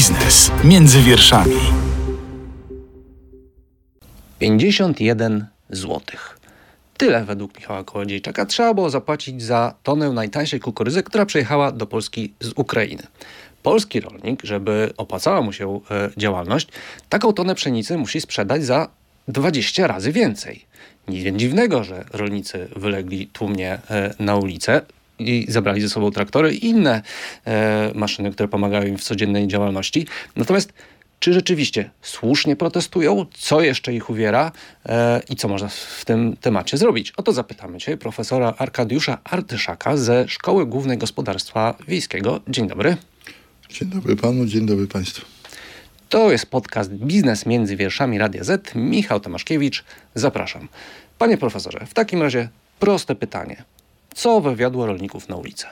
Biznes między wierszami. 51 zł. Tyle według Michała Kołodziejczaka trzeba było zapłacić za tonę najtańszej kukurydzy, która przyjechała do Polski z Ukrainy. Polski rolnik, żeby opłacała mu się e, działalność, taką tonę pszenicy musi sprzedać za 20 razy więcej. Nic dziwnego, że rolnicy wylegli tłumnie e, na ulicę i zabrali ze sobą traktory i inne e, maszyny, które pomagają im w codziennej działalności. Natomiast czy rzeczywiście słusznie protestują, co jeszcze ich uwiera e, i co można w tym temacie zrobić. O to zapytamy dzisiaj profesora Arkadiusza Artyszaka ze Szkoły Głównej Gospodarstwa Wiejskiego. Dzień dobry. Dzień dobry panu, dzień dobry państwu. To jest podcast Biznes między wierszami Radia Z. Michał Tomaszkiewicz, zapraszam. Panie profesorze, w takim razie proste pytanie. Co wywiadło rolników na ulicę?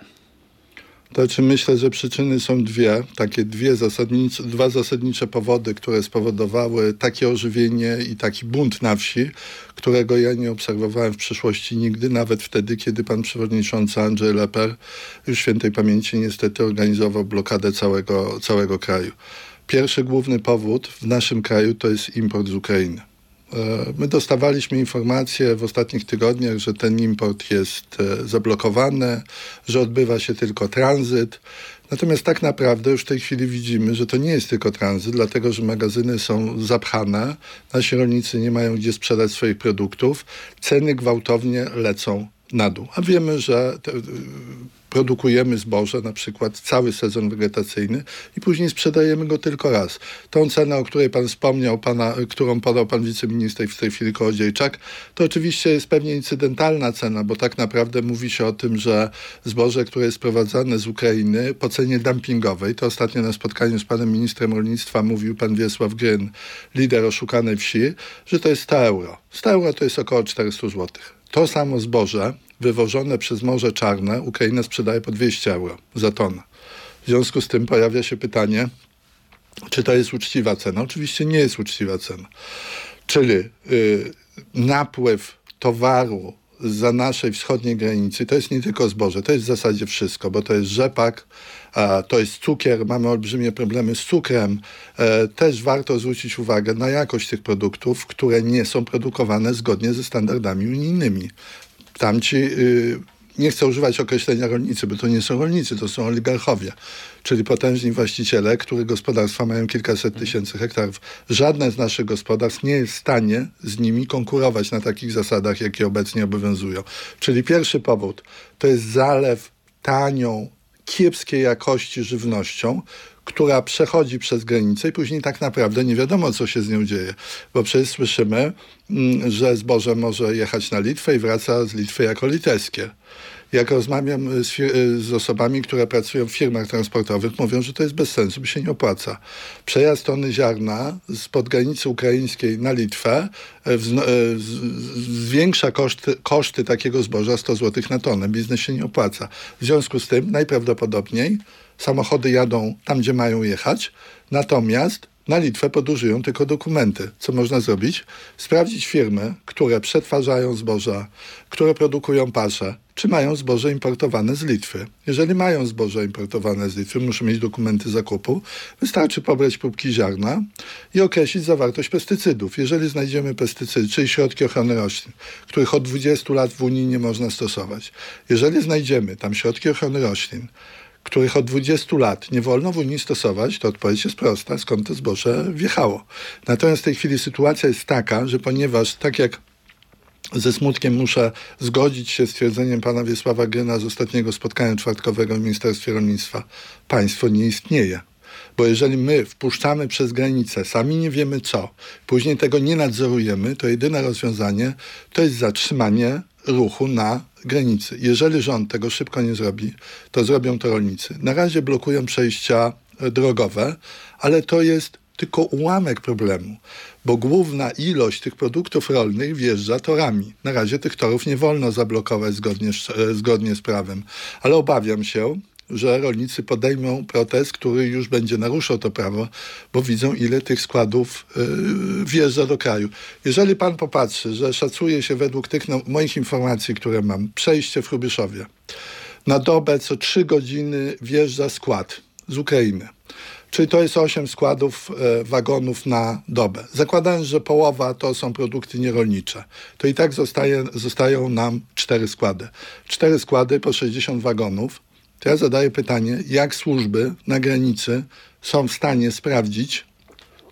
To znaczy myślę, że przyczyny są dwie, takie dwie zasadnicze, dwa zasadnicze powody, które spowodowały takie ożywienie i taki bunt na wsi, którego ja nie obserwowałem w przeszłości nigdy, nawet wtedy, kiedy pan przewodniczący Andrzej Leper, już świętej pamięci niestety organizował blokadę całego, całego kraju. Pierwszy główny powód w naszym kraju to jest import z Ukrainy. E, my dostawaliśmy informacje w ostatnich tygodniach, że ten import jest e, zablokowany, że odbywa się tylko tranzyt. Natomiast tak naprawdę już w tej chwili widzimy, że to nie jest tylko tranzyt, dlatego że magazyny są zapchane, nasi rolnicy nie mają gdzie sprzedać swoich produktów, ceny gwałtownie lecą na dół. A wiemy, że produkujemy zboże, na przykład cały sezon wegetacyjny i później sprzedajemy go tylko raz. Tą cenę, o której pan wspomniał, pana, którą podał pan wiceminister w tej chwili Kołodziejczak, to oczywiście jest pewnie incydentalna cena, bo tak naprawdę mówi się o tym, że zboże, które jest sprowadzane z Ukrainy po cenie dumpingowej, to ostatnio na spotkaniu z panem ministrem rolnictwa mówił pan Wiesław Gryn, lider oszukanej wsi, że to jest 100 euro. 100 euro to jest około 400 zł. To samo zboże wywożone przez Morze Czarne Ukraina sprzedaje po 200 euro za tonę. W związku z tym pojawia się pytanie, czy to jest uczciwa cena? Oczywiście nie jest uczciwa cena. Czyli y, napływ towaru za naszej wschodniej granicy to jest nie tylko zboże, to jest w zasadzie wszystko, bo to jest rzepak, to jest cukier, mamy olbrzymie problemy z cukrem. E, też warto zwrócić uwagę na jakość tych produktów, które nie są produkowane zgodnie ze standardami unijnymi tamci, y, nie chcę używać określenia rolnicy, bo to nie są rolnicy, to są oligarchowie, czyli potężni właściciele, których gospodarstwa mają kilkaset tysięcy hektarów. Żadne z naszych gospodarstw nie jest w stanie z nimi konkurować na takich zasadach, jakie obecnie obowiązują. Czyli pierwszy powód to jest zalew tanią, kiepskiej jakości żywnością, która przechodzi przez granicę i później tak naprawdę nie wiadomo, co się z nią dzieje. Bo przecież słyszymy, mm, że zboże może jechać na Litwę i wraca z Litwy jako litewskie. Jak rozmawiam z, z, osobami, które pracują w firmach transportowych, mówią, że to jest bez sensu, by się nie opłaca. Przejazd tony ziarna spod granicy ukraińskiej na Litwę e, e, zwiększa koszty, koszty takiego zboża 100 zł na tonę. Biznes się nie opłaca. W związku z tym najprawdopodobniej samochody jadą tam, gdzie mają jechać, natomiast na Litwę podróżują tylko dokumenty. Co można zrobić? Sprawdzić firmy, które przetwarzają zboża, które produkują pasze, czy mają zboże importowane z Litwy. Jeżeli mają zboże importowane z Litwy, muszą mieć dokumenty zakupu, wystarczy pobrać próbki ziarna i określić zawartość pestycydów. Jeżeli znajdziemy pestycydy, czyli środki ochrony roślin, których od 20 lat w Unii nie można stosować, jeżeli znajdziemy tam środki ochrony roślin, których od 20 lat nie wolno w Unii stosować, to odpowiedź jest prosta, skąd to zboże wjechało. Natomiast w tej chwili sytuacja jest taka, że ponieważ tak jak ze smutkiem muszę zgodzić się z twierdzeniem pana Wiesława Gryna z ostatniego spotkania czwartkowego w Ministerstwie Rolnictwa. Państwo nie istnieje. Bo jeżeli my wpuszczamy przez granicę, sami nie wiemy co, później tego nie nadzorujemy, to jedyne rozwiązanie to jest zatrzymanie ruchu na granicy. Jeżeli rząd tego szybko nie zrobi, to zrobią to rolnicy. Na razie blokują przejścia e, drogowe, ale to jest tylko ułamek problemu, bo główna ilość tych produktów rolnych wjeżdża torami. Na razie tych torów nie wolno zablokować zgodnie, e, zgodnie z prawem, ale obawiam się, że rolnicy podejmą protest, który już będzie naruszał to prawo, bo widzą, ile tych składów yy, wjeżdża do kraju. Jeżeli pan popatrzy, że szacuje się według tych no, moich informacji, które mam, przejście w Hrubyszowie, na dobę co trzy godziny wjeżdża skład z Ukrainy. Czyli to jest 8 składów e, wagonów na dobę. Zakładając, że połowa to są produkty nierolnicze, to i tak zostaje, zostają nam 4 składy. 4 składy po 60 wagonów. To ja zadaję pytanie, jak służby na granicy są w stanie sprawdzić,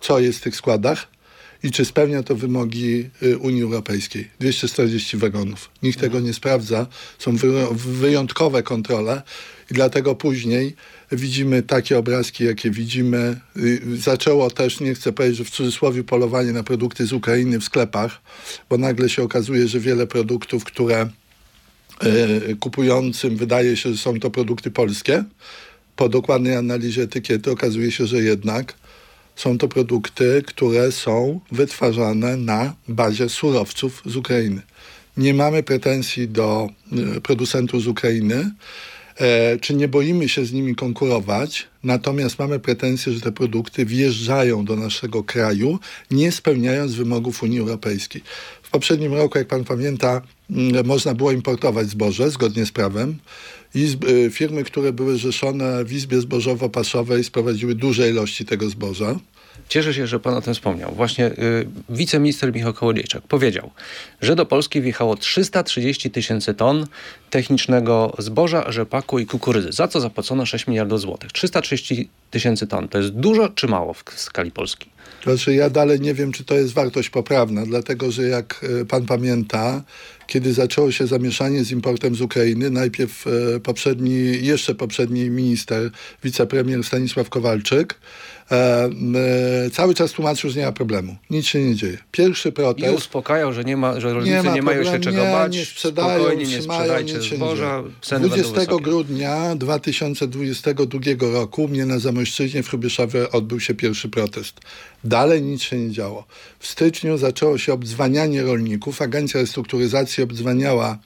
co jest w tych składach i czy spełnia to wymogi y, Unii Europejskiej. 240 wagonów. Nikt tego nie sprawdza. Są wy- wyjątkowe kontrole i dlatego później widzimy takie obrazki, jakie widzimy. Y, Zaczęło też, nie chcę powiedzieć, że w cudzysłowie polowanie na produkty z Ukrainy w sklepach, bo nagle się okazuje, że wiele produktów, które kupującym wydaje się, że są to produkty polskie, po dokładnej analizie etykiety okazuje się, że jednak są to produkty, które są wytwarzane na bazie surowców z Ukrainy. Nie mamy pretensji do y, producentów z Ukrainy, e, czy nie boimy się z nimi konkurować, natomiast mamy pretensje, że te produkty wjeżdżają do naszego kraju, nie spełniając wymogów Unii Europejskiej. W poprzednim roku, jak pan pamięta, mm, można było importować zboże zgodnie z prawem. Izb, y, firmy, które były rzeszone w Izbie Zbożowo-Paszowej sprowadziły duże ilości tego zboża. Cieszę się, że pan o tym wspomniał. Właśnie y, wiceminister Michał Kołodziejczak powiedział, że do Polski wjechało 330 tysięcy ton technicznego zboża, rzepaku i kukurydzy, za co zapłacono 6 miliardów złotych. 330 tysięcy ton to jest dużo czy mało w w skali Polski? Znaczy, ja dalej nie wiem, czy to jest wartość poprawna, dlatego że jak e, pan pamięta, kiedy zaczęło się zamieszanie z importem z Ukrainy, najpierw e, poprzedni, jeszcze poprzedni minister, wicepremier Stanisław Kowalczyk, e, e, cały czas tłumaczył, że nie ma problemu. Nic się nie dzieje. Pierwszy I protest. uspokajał, że nie ma, że rolnicy nie, ma mają się czego nie, bać, Nie sprzedają, spokojnie nie sprzedajcie nie zboża, ceny 20 będą wysokie. grudnia 2022 roku u mnie na Zamojszczyźnie w Hrubieszowie odbył się pierwszy protest. Dalej nic się nie działo. W styczniu zaczęło się obdzwanianie rolników. Agencja Restrukturyzacji obdzwaniała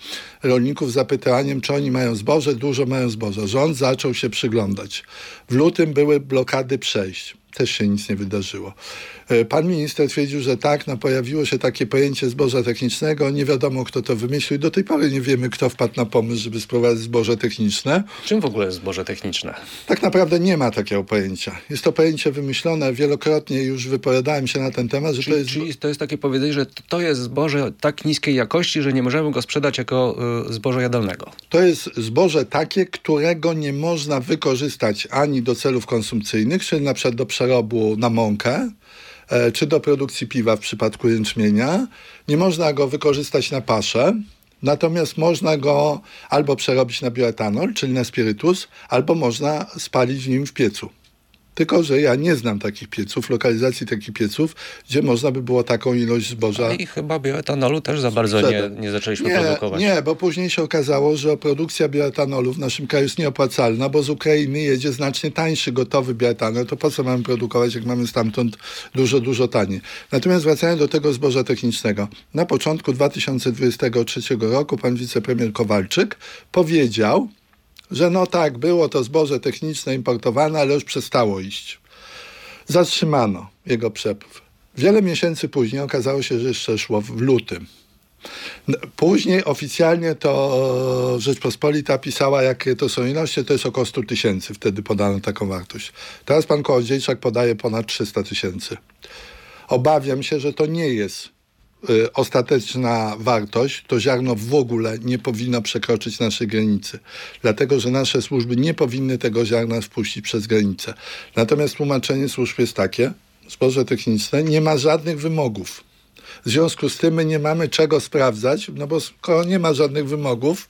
rolników z zapytaniem, czy oni mają zboże, dużo mają zboża. Rząd zaczął się przyglądać. W lutym były blokady przejść. Też się nic nie wydarzyło. E, Pan minister twierdził, że tak, no pojawiło się takie pojęcie zboża technicznego, nie wiadomo kto to wymyślił. Do tej pory nie wiemy, kto wpadł na pomysł, żeby sprowadzić zboże techniczne. Czym w ogóle jest zboże techniczne? Tak naprawdę nie ma takiego pojęcia. Jest to pojęcie wymyślone, wielokrotnie już wypowiadałem się na ten temat, że to Czyli, jest... czyli to jest takie powiedzenie, że to jest zboże tak niskiej jakości, że nie możemy go sprzedać jako y, zboże jadalnego. To jest zboże takie, którego nie można wykorzystać ani do celów konsumpcyjnych, czyli na przykład do przerobu na mąkę, czy do produkcji piwa w przypadku jęczmienia. Nie można go wykorzystać na paszę, natomiast można go albo przerobić na bioetanol, czyli na spirytus, albo można spalić w nim w piecu. Tylko, że ja nie znam takich pieców, lokalizacji takich pieców, gdzie można by było taką ilość zboża I chyba bioetanolu też za bardzo nie, nie zaczęliśmy nie, produkować. Nie, bo później się okazało, że produkcja bioetanolu w naszym kraju jest nieopłacalna, bo z Ukrainy jedzie znacznie tańszy gotowy bioetanol. To po co mamy produkować, jak mamy stamtąd dużo, dużo taniej. Natomiast wracając do tego zboża technicznego. Na początku 2023 roku pan wicepremier Kowalczyk powiedział, że no tak, było to zboże techniczne importowane, ale już przestało iść. Zatrzymano jego przepływ. Wiele miesięcy później okazało się, że jeszcze szło w lutym. Później oficjalnie to Rzeczpospolita pisała, jakie to są ilości, to jest około 100 tysięcy, wtedy podano taką wartość. Teraz pan Kołodziejczak podaje ponad 300 tysięcy. Obawiam się, że to nie jest ostateczna wartość, to ziarno w ogóle nie powinno przekroczyć naszej granicy. Dlatego, że nasze służby nie powinny tego ziarna wpuścić przez granicę. Natomiast tłumaczenie służb jest takie, zboże techniczne nie ma żadnych wymogów. W związku z tym my nie mamy czego sprawdzać, no bo skoro nie ma żadnych wymogów,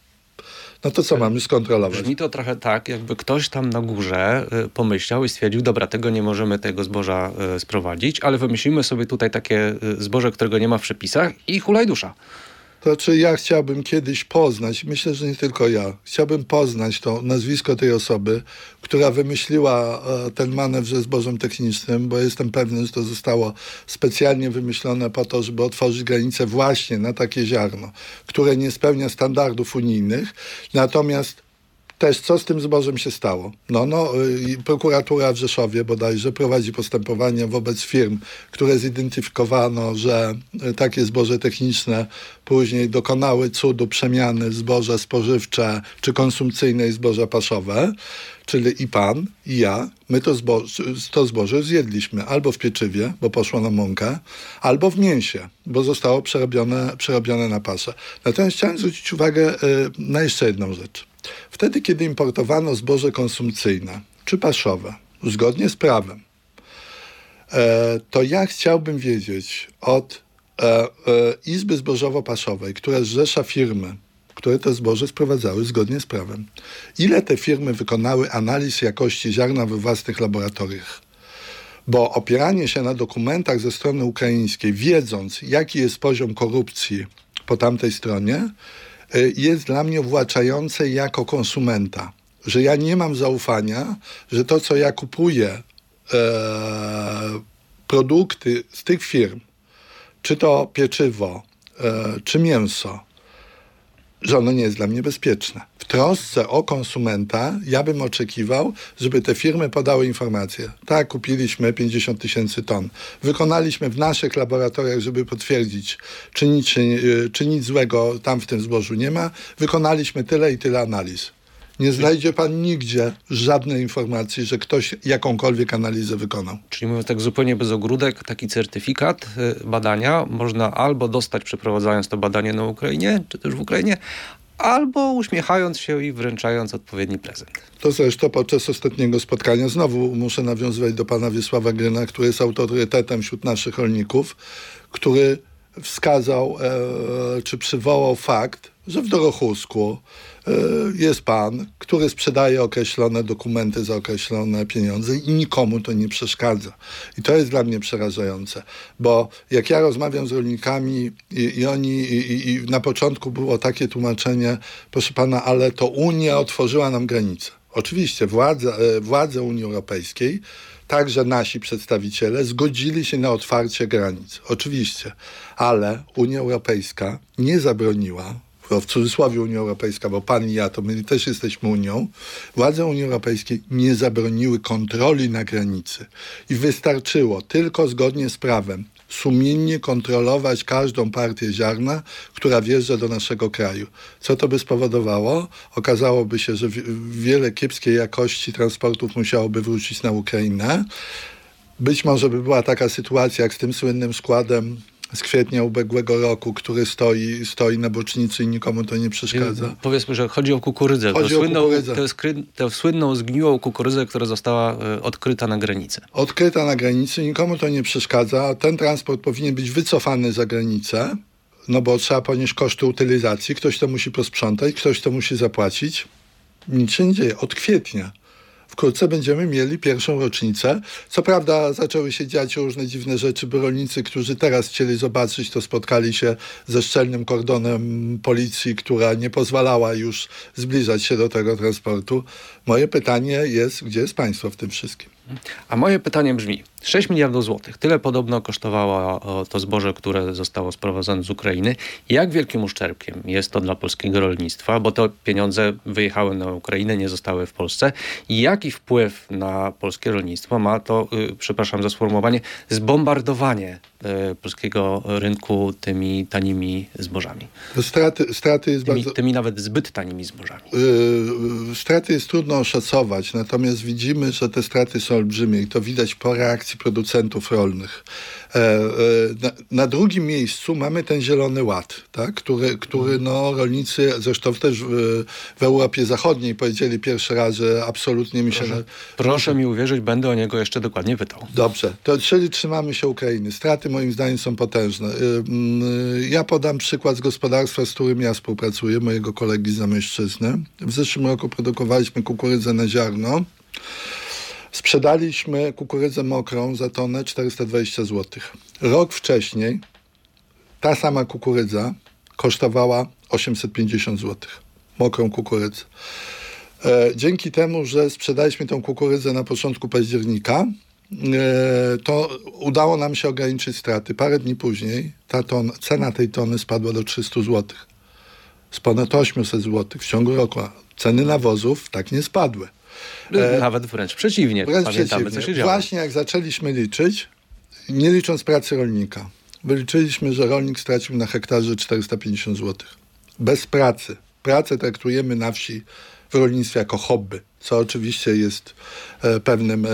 no to co mamy skontrolować? Brzmi to trochę tak, jakby ktoś tam na górze y, pomyślał i stwierdził, dobra, tego nie możemy tego zboża y, sprowadzić, ale wymyślimy sobie tutaj takie y, zboże, którego nie ma w przepisach i hulaj dusza. To znaczy ja chciałbym kiedyś poznać, myślę, że nie tylko ja, chciałbym poznać to nazwisko tej osoby, która wymyśliła e, ten manewr ze zbożem technicznym, bo jestem pewny, że to zostało specjalnie wymyślone po to, żeby otworzyć granicę właśnie na takie ziarno, które nie spełnia standardów unijnych. Natomiast też co z tym zbożem się stało. No, no, y, prokuratura w Rzeszowie bodajże prowadzi postępowanie wobec firm, które zidentyfikowano, że y, takie zboże techniczne później dokonały cudu przemiany w zboże spożywcze czy konsumpcyjne i zboża paszowe, czyli i pan, i ja, my to, zboże, to zboże zjedliśmy albo w pieczywie, bo poszło na mąkę, albo w mięsie, bo zostało przerobione, przerobione na paszę. Natomiast chciałem zwrócić uwagę y, na jeszcze jedną rzecz. Wtedy, kiedy importowano zboże konsumpcyjne czy paszowe, zgodnie z prawem, e, to ja chciałbym wiedzieć od e, e, Izby Zbożowo-Paszowej, która zrzesza firmy, które to zboże sprowadzały zgodnie z prawem. Ile te firmy wykonały analiz jakości ziarna we własnych laboratoriach? Bo opieranie się na dokumentach ze strony ukraińskiej, wiedząc, jaki jest poziom korupcji po tamtej stronie, jest dla mnie uwłaczające jako konsumenta, że ja nie mam zaufania, że to, co ja kupuję, e, produkty z tych firm, czy to pieczywo, e, czy mięso, że ono nie jest dla mnie bezpieczne. W trosce o konsumenta ja bym oczekiwał, żeby te firmy podały informacje. Tak, kupiliśmy 50 tysięcy ton. Wykonaliśmy w naszych laboratoriach, żeby potwierdzić, czy nic, czy, nic złego tam w tym zbożu nie ma. Wykonaliśmy tyle i tyle analiz. Nie znajdzie pan nigdzie żadnej informacji, że ktoś jakąkolwiek analizę wykonał. Czyli mówiąc tak zupełnie bez ogródek, taki certyfikat y, badania można albo dostać przeprowadzając to badanie na Ukrainie, czy też w Ukrainie, albo uśmiechając się i wręczając odpowiedni prezent. To zresztą podczas ostatniego spotkania znowu muszę nawiązywać do pana Wiesława Gryna, który jest autorytetem wśród naszych rolników, który wskazał e, czy przywołał fakt, że w Dorochusku jest pan, który sprzedaje określone dokumenty za określone pieniądze i nikomu to nie przeszkadza. I to jest dla mnie przerażające, bo jak ja rozmawiam z rolnikami i, i oni, i, i na początku było takie tłumaczenie, proszę pana, ale to Unia otworzyła nam granice. Oczywiście władze, e, władze Unii Europejskiej także nasi przedstawiciele zgodzili się na otwarcie granic. Oczywiście, ale Unia Europejska nie zabroniła w cudzysłowie Unia Europejska, bo pan i ja, to my też jesteśmy Unią, władze Unii Europejskiej nie zabroniły kontroli na granicy. I wystarczyło tylko zgodnie z prawem sumiennie kontrolować każdą partię ziarna, która wjeżdża do naszego kraju. Co to by spowodowało? Okazałoby się, że wiele kiepskiej jakości transportów musiałoby wrócić na Ukrainę. Być może by była taka sytuacja jak z tym słynnym składem z kwietnia ubiegłego roku, który stoi, stoi na bocznicy i nikomu to nie przeszkadza. Powiedzmy, że chodzi o kukurydzę. Chodzi tę, o słynną, kukurydzę. tę, skry, tę słynną zgniłą kukurydzę, która została e, odkryta na granicy. Odkryta na granicy, nikomu to nie przeszkadza. Ten transport powinien być wycofany za granicę, no bo trzeba ponieść koszty utylizacji. Ktoś to musi posprzątać, ktoś to musi zapłacić. Nic się nie dzieje. Od kwietnia wkrótce będziemy mieli pierwszą rocznicę. Co prawda zaczęły się dziać różne dziwne rzeczy, bo rolnicy, którzy teraz chcieli zobaczyć, to spotkali się ze szczelnym kordonem policji, która nie pozwalała już zbliżać się do tego transportu. Moje pytanie jest, gdzie jest państwo w tym wszystkim? A moje pytanie brzmi, 6 miliardów złotych, tyle podobno kosztowało to zboże, które zostało sprowadzone z Ukrainy. Jak wielkim uszczerbkiem jest to dla polskiego rolnictwa, bo te pieniądze wyjechały na Ukrainę, nie zostały w Polsce. I jaki wpływ na polskie rolnictwo ma to, yy, przepraszam za sformułowanie, zbombardowanie yy, polskiego rynku tymi tanimi zbożami? Straty, straty jest Tymi, bardzo... tymi nawet zbyt tanimi zbożami. Yy, straty jest trudno oszacować, natomiast widzimy, że te straty są olbrzymie i to widać po reakcji producentów rolnych. E, e, na, na, drugim miejscu mamy ten Zielony Ład, tak? który, który no, rolnicy, zresztą też w, w Europie Zachodniej powiedzieli pierwszy raz, że absolutnie mi się... Proszę, proszę mi uwierzyć, będę o niego jeszcze dokładnie pytał. Dobrze, to czyli trzymamy się Ukrainy. Straty moim zdaniem są potężne. Ja podam przykład z gospodarstwa, z którym ja współpracuję, mojego kolegi z Zamęszczyzny. W zeszłym roku produkowaliśmy kukurydzę na ziarno. Sprzedaliśmy kukurydzę mokrą za tonę 420 zł. Rok wcześniej ta sama kukurydza kosztowała 850 zł. Mokrą kukurydzę. E, dzięki temu, że sprzedaliśmy tą kukurydzę na początku października, e, to udało nam się ograniczyć straty. Parę dni później ta ton, cena tej tony spadła do 300 zł. z ponad 800 zł w ciągu roku. Ceny nawozów tak nie spadły. E, Nawet wręcz przeciwnie. Wręcz Pamiętamy, przeciwnie. co się działo. Właśnie jak zaczęliśmy liczyć, nie licząc pracy rolnika, wyliczyliśmy, że rolnik stracił na hektarze 450 zł. Bez pracy. Pracę traktujemy na wsi w rolnictwie jako hobby, co oczywiście jest e, pewnym, e,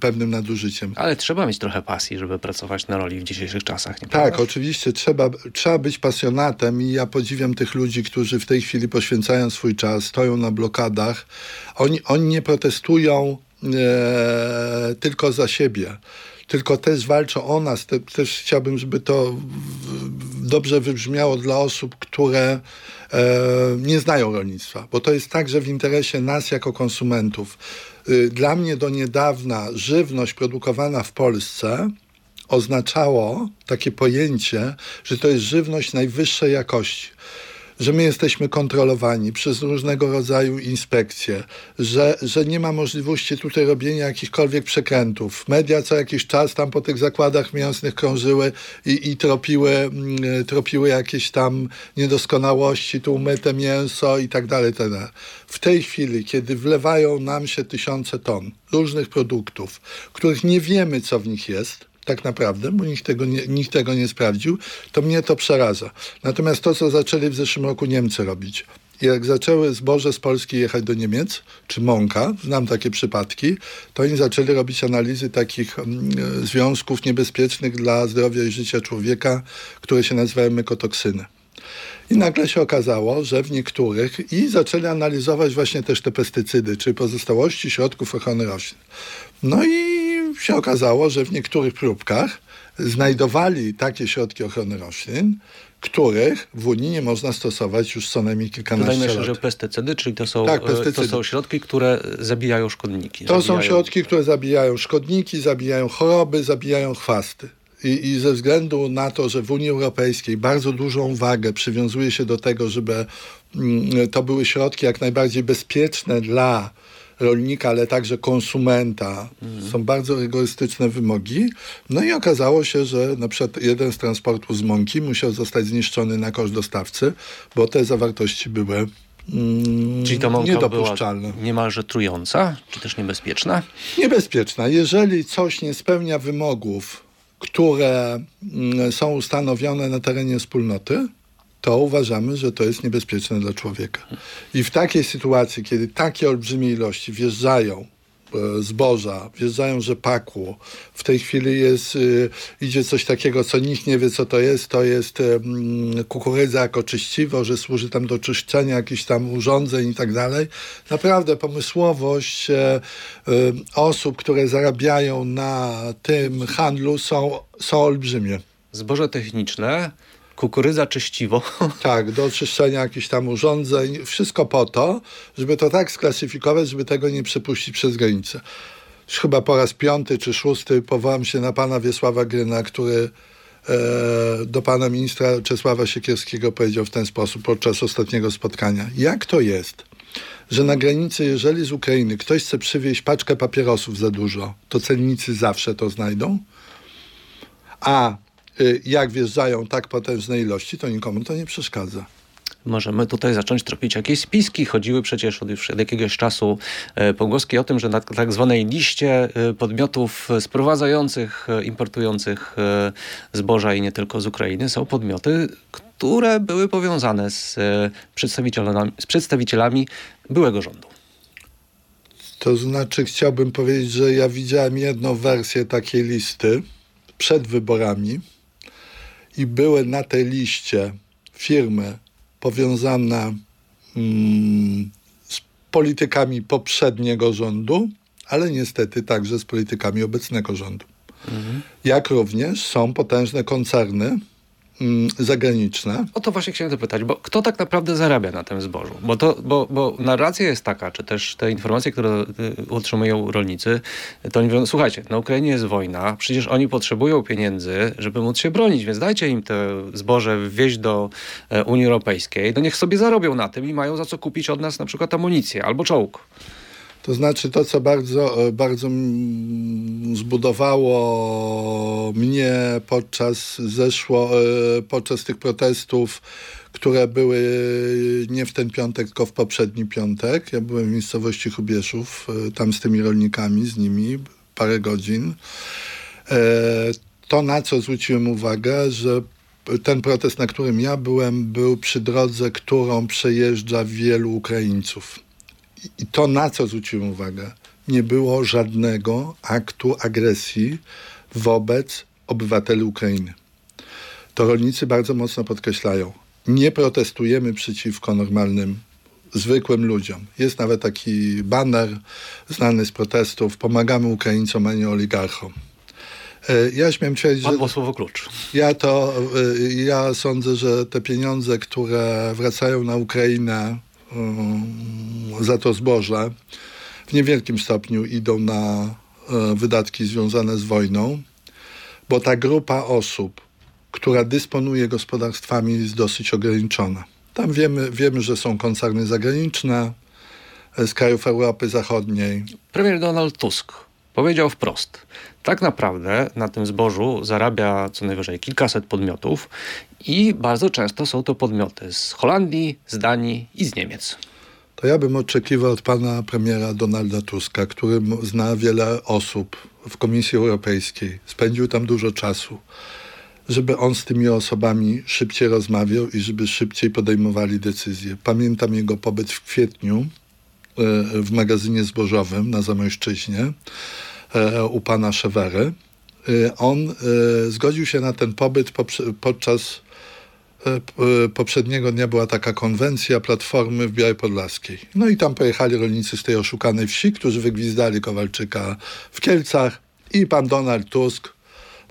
pewnym nadużyciem. Ale trzeba mieć trochę pasji, żeby pracować na roli w dzisiejszych czasach. Nie Tak, prawda? oczywiście trzeba, trzeba być pasjonatem i ja podziwiam tych ludzi, którzy w tej chwili poświęcają swój czas, stoją na blokadach. Oni, oni nie protestują e, tylko za siebie, tylko też walczą o nas. Te, też chciałbym, żeby to dobrze wybrzmiało dla osób, które nie znają rolnictwa, bo to jest także w interesie nas jako konsumentów. Y, Dla mnie do niedawna żywność produkowana w Polsce oznaczało takie pojęcie, że to jest żywność najwyższej jakości. Że my jesteśmy kontrolowani przez różnego rodzaju inspekcje, że, że nie ma możliwości tutaj robienia jakichkolwiek przekrętów. Media co jakiś czas tam po tych zakładach mięsnych krążyły i, i tropiły, mm, tropiły jakieś tam niedoskonałości, tu umyte mięso i tak dalej, tak dalej. W tej chwili, kiedy wlewają nam się tysiące ton różnych produktów, których nie wiemy, co w nich jest, tak naprawdę, bo nikt tego, nie, nikt tego nie sprawdził, to mnie to przeraża. Natomiast to, co zaczęli w zeszłym roku Niemcy robić, jak zaczęły zboże z Polski jechać do Niemiec, czy mąka, znam takie przypadki, to oni zaczęli robić analizy takich mm, e, związków niebezpiecznych dla zdrowia i życia człowieka, które się nazywają mykotoksyny. I nagle się okazało, że w niektórych i zaczęli analizować właśnie też te pestycydy, czyli pozostałości środków ochrony roślin. No i się okazało, że w niektórych próbkach znajdowali takie środki ochrony roślin, których w Unii nie można stosować już co najmniej kilkanaście Dodajmy lat. jeszcze, że pestycydy, czyli to są, Tak, e, to są środki, które zabijają szkodniki. To są zabijają- środki, które zabijają szkodniki, zabijają choroby, zabijają chwasty. I, I ze względu na to, że w Unii Europejskiej bardzo dużą wagę przywiązuje się do tego, żeby mm, to były środki jak najbardziej bezpieczne dla rolnika, ale także konsumenta. Są bardzo rygorystyczne wymogi. No i okazało się, że na przykład jeden z transportów z mąki musiał zostać zniszczony na koszt dostawcy, bo te zawartości były mm, Czyli ta mąka była niedopuszczalne. niemalże trująca, czy też niebezpieczna? Niebezpieczna. Jeżeli coś nie spełnia wymogów, które mm, są ustanowione na terenie wspólnoty, to uważamy, że to jest niebezpieczne dla człowieka. I w takiej sytuacji, kiedy takie olbrzymie ilości wjeżdżają e, zboża, wjeżdżają rzepaku, w tej chwili jest, y, idzie coś takiego, co nikt nie wie, co to jest, to jest kukurydza jako czyściwo, że służy tam do czyszczenia jakichś tam urządzeń i tak dalej. Naprawdę pomysłowość e, e, osób, które zarabiają na tym handlu są, są olbrzymie. Zboże techniczne, kukurydza czyściwo. Tak, do czyszczenia jakichś tam urządzeń. Wszystko po to, żeby to tak sklasyfikować, żeby tego nie przepuścić przez granicę. Już chyba po raz piąty czy szósty powołam się na pana Wiesława Gryna, który e, do pana ministra Czesława Siekierskiego powiedział w ten sposób podczas ostatniego spotkania. Jak to jest, że na granicy, jeżeli z Ukrainy ktoś chce przywieźć paczkę papierosów za dużo, to celnicy zawsze to znajdą? A jak wjeżdżają tak potężne ilości, to nikomu to nie przeszkadza. Możemy tutaj zacząć tropić jakieś spiski. Chodziły przecież od już od jakiegoś czasu e, pogłoski o tym, że na tak zwanej liście e, podmiotów sprowadzających, e, importujących zboża i nie tylko z Ukrainy są podmioty, które były powiązane z przedstawicielami, z przedstawicielami byłego rządu. To znaczy, chciałbym powiedzieć, że ja widziałem jedną wersję takiej listy przed wyborami i były na tej liście firmy powiązane mm, z politykami poprzedniego rządu, ale niestety także z politykami obecnego rządu. Jak również są potężne koncerny zagraniczne, O to właśnie chciałem zapytać, bo kto tak naprawdę zarabia na tym zbożu? Bo, to, bo, bo narracja jest taka, czy też te informacje, które y, otrzymują rolnicy, to oni mówią, słuchajcie, na Ukrainie jest wojna, przecież oni potrzebują pieniędzy, żeby móc się bronić, więc dajcie im te zboże wwieźć do e, Unii Europejskiej, no niech sobie zarobią na tym i mają za co kupić od nas na przykład amunicję albo czołg. To znaczy to, co bardzo, e, bardzo zbudowało mnie podczas zeszło, e, podczas tych protestów, które były nie w ten piątek, tylko w poprzedni piątek. Ja byłem w miejscowości Chubieszów, e, tam z tymi rolnikami, z nimi parę godzin. To, na co zwróciłem uwagę, że ten protest, na którym ja byłem, był przy drodze, którą przejeżdża wielu Ukraińców. I to, na co zwróciłem uwagę, nie było żadnego aktu agresji wobec obywateli Ukrainy. To rolnicy bardzo mocno podkreślają. Nie protestujemy przeciwko normalnym, zwykłym ludziom. Jest nawet taki baner znany z protestów: pomagamy Ukraińcom, a nie oligarchom. E, ja śmiem twierdzić, że słowo klucz. Ja to, e, ja sądzę, że te pieniądze, które wracają na Ukrainę za to zboże, w niewielkim stopniu idą na e, wydatki związane z wojną, bo ta grupa osób, która dysponuje gospodarstwami, jest dosyć ograniczona. Tam wiemy, wiemy że są koncerny zagraniczne z krajów Europy Zachodniej. Premier Donald Tusk powiedział wprost: tak naprawdę na tym zbożu zarabia co najwyżej kilkaset podmiotów i bardzo często są to podmioty z Holandii, z Danii i z Niemiec. To ja bym oczekiwał od pana premiera Donalda Tuska, który zna wiele osób w Komisji Europejskiej, spędził tam dużo czasu, żeby on z tymi osobami szybciej rozmawiał i żeby szybciej podejmowali decyzje. Pamiętam jego pobyt w kwietniu e, w magazynie zbożowym na Zamojszczyźnie E, u pana Szewery. E, on zgodził się na ten pobyt podczas poprzedniego dnia była taka konwencja Platformy w Białej Podlaskiej. No i tam pojechali rolnicy z tej oszukanej wsi, którzy wygwizdali Kowalczyka w Kielcach i pan Donald Tusk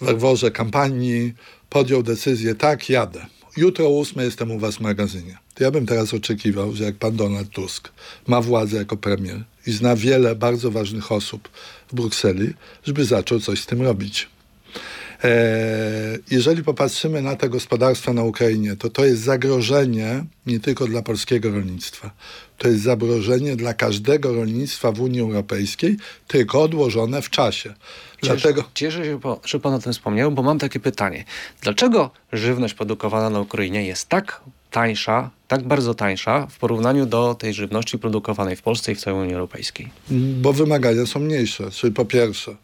w werworze kampanii podjął decyzję, tak, jadę. Jutro o ósmej jestem u was w magazynie. To ja bym teraz oczekiwał, że jak pan Donald Tusk ma władzę jako premier i zna wiele bardzo ważnych osób w Brukseli, żeby zaczął coś z tym robić. E, jeżeli popatrzymy na te gospodarstwa na Ukrainie, to to jest zagrożenie nie tylko dla polskiego rolnictwa. To jest zagrożenie dla każdego rolnictwa w Unii Europejskiej, tylko odłożone w czasie. Dlatego... Cieszę się, że Pan o tym wspomniał, bo mam takie pytanie. Dlaczego żywność produkowana na Ukrainie jest tak tańsza, tak bardzo tańsza w porównaniu do tej żywności produkowanej w Polsce i w całej Unii Europejskiej? Bo wymagania są mniejsze. Czyli po pierwsze,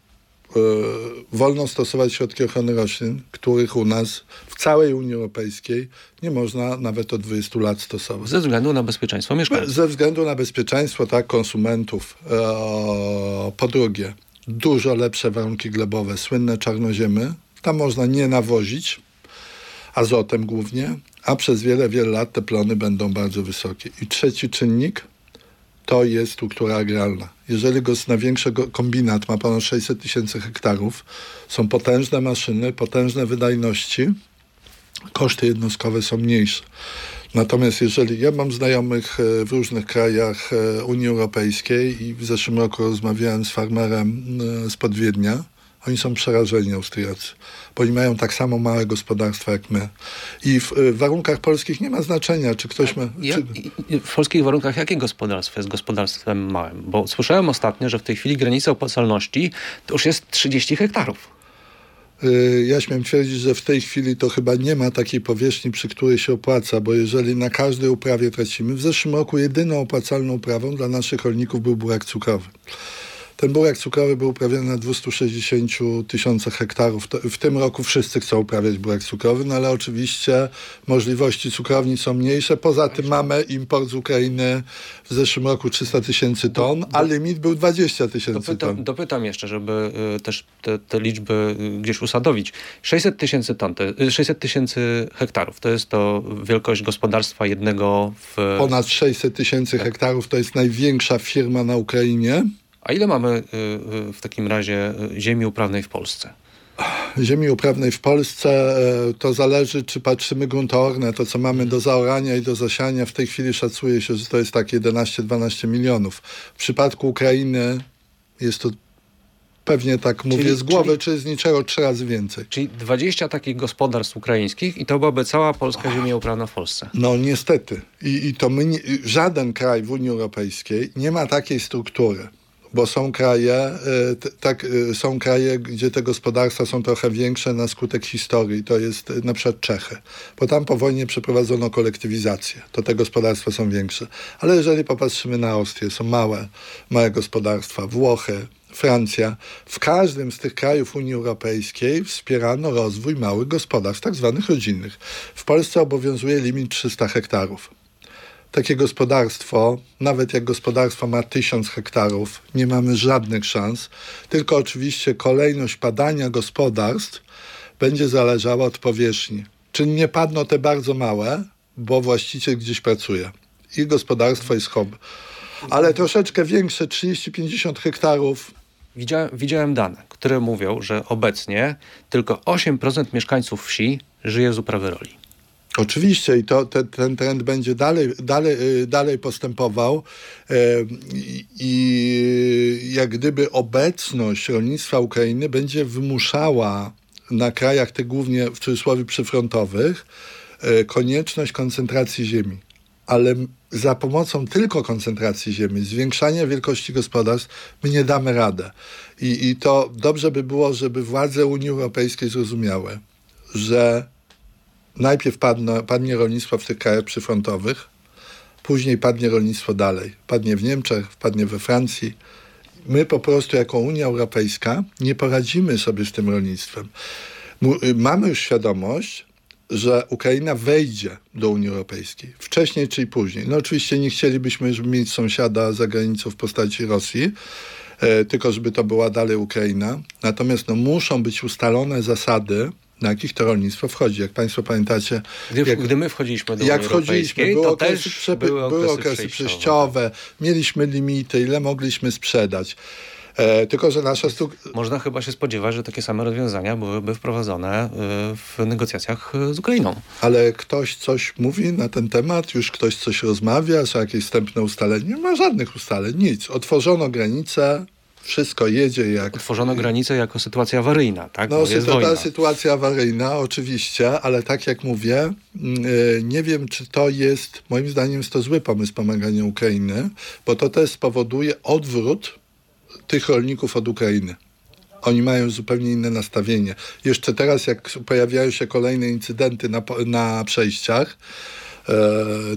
wolno stosować środki ochrony roślin, których u nas w całej Unii Europejskiej nie można nawet od 20 lat stosować. Ze względu na bezpieczeństwo mieszkańców. Ze względu na bezpieczeństwo tak konsumentów. Yy, po drugie, dużo lepsze warunki glebowe, słynne czarnoziemy. Tam można nie nawozić, azotem głównie, a przez wiele, wiele lat te plony będą bardzo wysokie. I trzeci czynnik to jest struktura agrarna. Jeżeli go na większy kombinat ma ponad 600 tysięcy hektarów, są potężne maszyny, potężne wydajności, koszty jednostkowe są mniejsze. Natomiast jeżeli ja mam znajomych e, w różnych krajach e, Unii Europejskiej i w zeszłym roku rozmawiałem z farmerem e, z Podwiednia, oni są przerażeni Austriacy, bo oni mają tak samo małe gospodarstwa jak my. I w, w warunkach polskich nie ma znaczenia, czy ktoś ma... Czy... w polskich warunkach jakie gospodarstwo jest gospodarstwem małym? Bo słyszałem ostatnio, że w tej chwili granica opłacalności to już jest 30 hektarów. Y, ja śmiem twierdzić, że w tej chwili to chyba nie ma takiej powierzchni, przy której się opłaca, bo jeżeli na każdej uprawie tracimy, w zeszłym roku jedyną opłacalną uprawą dla naszych rolników był burak cukrowy. Ten burek cukrowy był uprawiany na 260 tysiącach hektarów. W tym roku wszyscy chcą uprawiać burek cukrowy, no ale oczywiście możliwości cukrowni są mniejsze. Poza tym mamy import z Ukrainy w zeszłym roku 300 tysięcy ton, a limit był 20 tysięcy ton. Dopytam jeszcze, żeby y, też te, te, liczby y, gdzieś usadowić. 600 tysięcy ton, 600 y, tysięcy hektarów, to jest to wielkość gospodarstwa jednego w... Ponad 600 tysięcy tak. hektarów to jest największa firma na Ukrainie. A ile mamy y, y, w takim razie y, ziemi uprawnej w Polsce? Ziemi uprawnej w Polsce to zależy, czy patrzymy gruntoorne, to co mamy do zaorania i do zasiania. W tej chwili szacuje się, że to jest tak 11-12 milionów. W przypadku Ukrainy jest to pewnie tak czyli, mówię z głowy, czyli, czy z niczego trzy razy więcej. Czyli 20 takich gospodarstw ukraińskich i to byłaby cała polska ziemia uprawna w Polsce. No niestety. I, i to my, nie, żaden kraj w Unii Europejskiej nie ma takiej struktury bo są kraje, e, tak, e, są kraje, gdzie te gospodarstwa są trochę większe na skutek historii. To jest e, na przykład Czechy, bo tam po wojnie przeprowadzono kolektywizację. To te gospodarstwa są większe. Ale jeżeli popatrzymy na Austrię, są małe, małe gospodarstwa, Włochy, Francja. W każdym z tych krajów Unii Europejskiej wspierano rozwój małych gospodarstw, tak zwanych rodzinnych. W Polsce obowiązuje limit 300 hektarów takie gospodarstwo, nawet jak gospodarstwo ma tysiąc hektarów, nie mamy żadnych szans, tylko oczywiście kolejność padania gospodarstw będzie zależała od powierzchni. Czyli nie padną te bardzo małe, bo właściciel gdzieś pracuje i gospodarstwo jest hobby. Ale troszeczkę większe, 30-50 hektarów. Widziałem, widziałem dane, które mówią, że obecnie tylko 8% mieszkańców wsi żyje z uprawy roli. Oczywiście i to, te, ten trend będzie dalej, dalej, y, dalej postępował i jak gdyby obecność rolnictwa Ukrainy będzie wymuszała na krajach tych głównie w cudzysłowie przyfrontowych e, konieczność koncentracji ziemi. Ale za pomocą tylko koncentracji ziemi, zwiększania wielkości gospodarstw, my nie damy radę. I, I to dobrze by było, żeby władze Unii Europejskiej zrozumiały, że najpierw padnie, rolnictwo w tych krajach przyfrontowych, później padnie rolnictwo dalej. Padnie w Niemczech, padnie we Francji. My po prostu jako Unia Europejska nie poradzimy sobie z tym rolnictwem. Y, mamy już świadomość, że Ukraina wejdzie do Unii Europejskiej. Wcześniej czy później. No oczywiście nie chcielibyśmy już mieć sąsiada za granicą w postaci Rosji, e, tylko żeby to była dalej Ukraina. Natomiast no, muszą być ustalone zasady, na jakich to rolnictwo wchodzi. Jak Państwo pamiętacie... Gdy, jak, gdy my wchodziliśmy do Jak wchodziliśmy, były to okresy, przepy, były okresy, były okresy przejściowe. mieliśmy limity, ile mogliśmy sprzedać. E, tylko, że nasza stu... Można chyba się spodziewać, że takie same rozwiązania byłyby wprowadzone e, w negocjacjach e, z Ukrainą. Ale ktoś coś mówi na ten temat, już ktoś coś rozmawia, są jakieś wstępne ustalenia? Nie ma żadnych ustaleń, nic. Otworzono granice, wszystko jedzie jak... Utworzono granicę jako sytuacja awaryjna, tak? No, wojna. sytuacja awaryjna, oczywiście, ale tak jak mówię, mm, e, nie wiem, czy to jest, moim zdaniem jest to zły pomysł pomagania Ukrainy, bo to też spowoduje odwrót tych rolników od Ukrainy. Oni mają zupełnie inne nastawienie. Jeszcze teraz, jak pojawiają się kolejne incydenty na, na przejściach,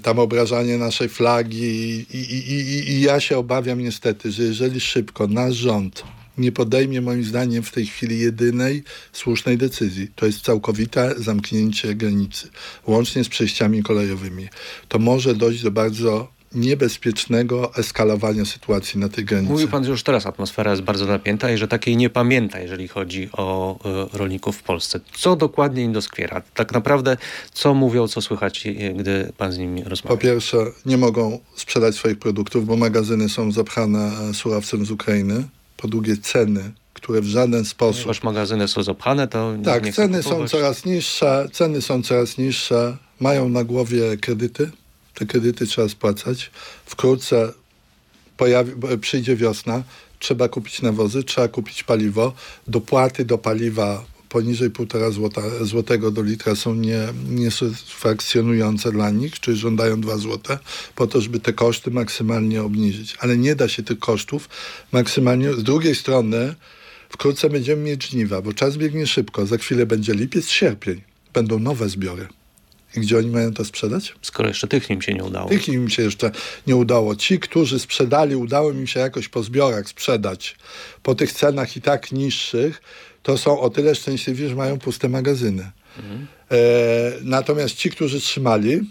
tam obrażanie naszej flagi i, i, i, i ja się obawiam niestety, że jeżeli szybko nasz rząd nie podejmie moim zdaniem w tej chwili jedynej słusznej decyzji. To jest całkowite zamknięcie granicy, łącznie z przejściami kolejowymi. To może dojść do bardzo niebezpiecznego eskalowania sytuacji na tej granicy. Mówił pan, że już teraz atmosfera jest bardzo napięta i że takiej nie pamięta, jeżeli chodzi o y, rolników w Polsce. Co dokładnie im doskwiera? Tak naprawdę, co mówią, co słychać, gdy pan z nimi rozmawia? Po pierwsze, nie mogą sprzedać swoich produktów, bo magazyny są zapchane e, surowcem z Ukrainy. Po drugie, ceny które w żaden sposób... Ponieważ magazyny są zapchane, to Tak, nie ceny są coraz niższe, ceny są coraz niższe, mają na głowie kredyty, te kredyty trzeba spłacać. Wkrótce pojawi, przyjdzie wiosna, trzeba kupić nawozy, trzeba kupić paliwo. Dopłaty do paliwa poniżej 1,5 złota, złotego do litra są nie, niesatysfakcjonujące dla nich, czyli żądają 2 złote, po to, żeby te koszty maksymalnie obniżyć. Ale nie da się tych kosztów maksymalnie. Z drugiej strony wkrótce będziemy mieć żniwa, bo czas biegnie szybko. Za chwilę będzie lipiec, sierpień. Będą nowe zbiory. I gdzie oni mają to sprzedać? Skoro jeszcze tych im się nie udało. Tych im się jeszcze nie udało. Ci, którzy sprzedali, udało im się jakoś po zbiorach sprzedać po tych cenach i tak niższych, to są o tyle szczęśliwi, że mają puste magazyny. Mhm. E, natomiast ci, którzy trzymali,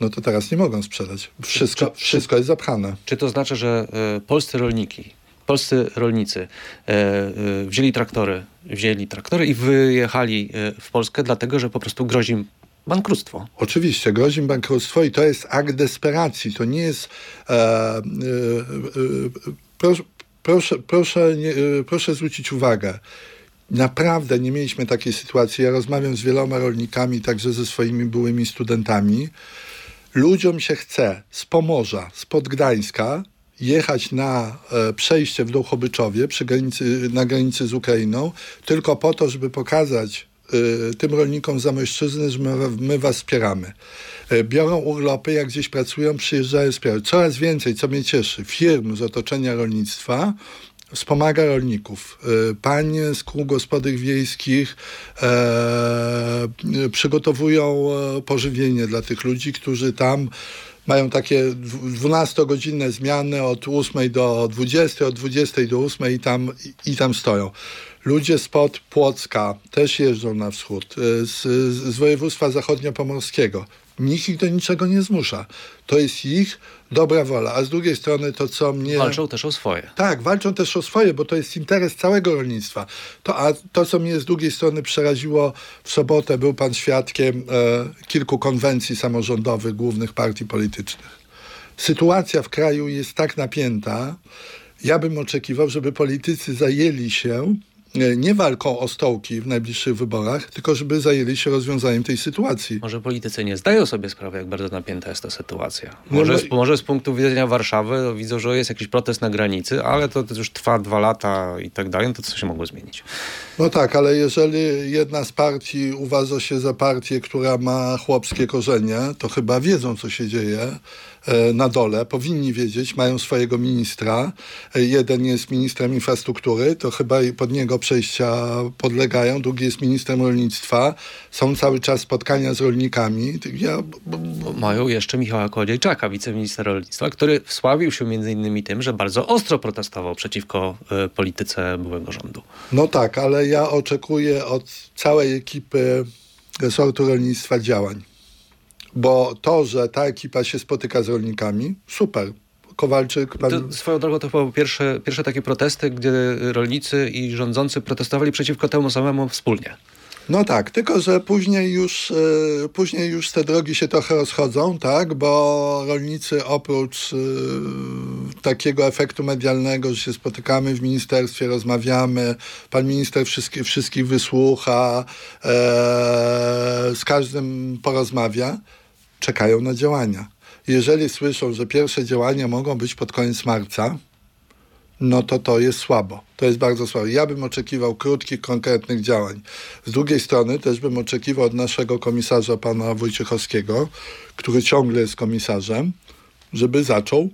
no to teraz nie mogą sprzedać. Wszystko, czy, wszystko jest zapchane. Czy to znaczy, że y, polscy rolniki, polscy rolnicy y, y, wzięli traktory, wzięli traktory i wyjechali w Polskę, dlatego że po prostu grozi im bankructwo. Oczywiście, grozi bankructwo i to jest akt desperacji. To nie jest. E, e, e, proszę, proszę, proszę, nie, e, proszę zwrócić uwagę. Naprawdę nie mieliśmy takiej sytuacji. Ja rozmawiam z wieloma rolnikami, także ze swoimi byłymi studentami. Ludziom się chce z Pomorza, z Podgdańska jechać na e, przejście w Dołchobyczowie przy granicy, na granicy z Ukrainą, tylko po to, żeby pokazać tym rolnikom Zamojszczyzny, że my, my was wspieramy. Y, biorą urlopy, jak gdzieś pracują, przyjeżdżają, wspierają. Coraz więcej, co mnie cieszy, firm z otoczenia rolnictwa wspomaga rolników. Y, Panie z kół gospodych wiejskich e, przygotowują e, pożywienie dla tych ludzi, którzy tam mają takie 12-godzinne zmiany od 8 do 20, od 20 do 8 i tam, i tam stoją. Ludzie spod Płocka też jeżdżą na wschód, y, z, z województwa zachodniopomorskiego. Nikt ich do niczego nie zmusza. To jest ich dobra wola. A z drugiej strony to, co mnie... Walczą też o swoje. Tak, walczą też o swoje, bo to jest interes całego rolnictwa. To, a to, co mnie z drugiej strony przeraziło w sobotę, był pan świadkiem e, kilku konwencji samorządowych głównych partii politycznych. Sytuacja w kraju jest tak napięta, ja bym oczekiwał, żeby politycy zajęli się nie walką o stołki w najbliższych wyborach, tylko żeby zajęli się rozwiązaniem tej sytuacji. Może politycy nie zdają sobie sprawy, jak bardzo napięta jest ta sytuacja. Może, no z, może z punktu widzenia Warszawy no, widzą, że jest jakiś protest na granicy, ale to, to już trwa dwa lata i tak dalej, no to co się mogło zmienić? No tak, ale jeżeli jedna z partii uważa się za partię, która ma chłopskie korzenie, to chyba wiedzą, co się dzieje e, na dole. Powinni wiedzieć, mają swojego ministra. E, Jeden jest ministrem infrastruktury, to chyba pod niego przejścia podlegają. Drugi jest ministrem rolnictwa. Są cały czas spotkania z rolnikami. Ja, mają jeszcze Michała Kołodziejczaka, wiceministra rolnictwa, który wsławił się między innymi tym, że bardzo ostro protestował przeciwko e, polityce byłego rządu. No tak, ale ja oczekuję od całej ekipy resortu rolnictwa działań. Bo to, że ta ekipa się spotyka z rolnikami, super. Kowalczyk, pan... To, swoją drogą to były pierwsze, pierwsze takie protesty, gdzie rolnicy i rządzący protestowali przeciwko temu samemu wspólnie. No tak, tylko że później już, e, później już te drogi się trochę rozchodzą, tak, bo rolnicy oprócz e, takiego efektu medialnego, że się spotykamy w ministerstwie, rozmawiamy, pan minister wszystkich, wszystkich wysłucha, e, z każdym porozmawia, czekają na działania. Jeżeli słyszą, że pierwsze działania mogą być pod koniec marca, no to to jest słabo. To jest bardzo słabo. Ja bym oczekiwał krótkich, konkretnych działań. Z drugiej strony też bym oczekiwał od naszego komisarza, pana Wojciechowskiego, który ciągle jest komisarzem, żeby zaczął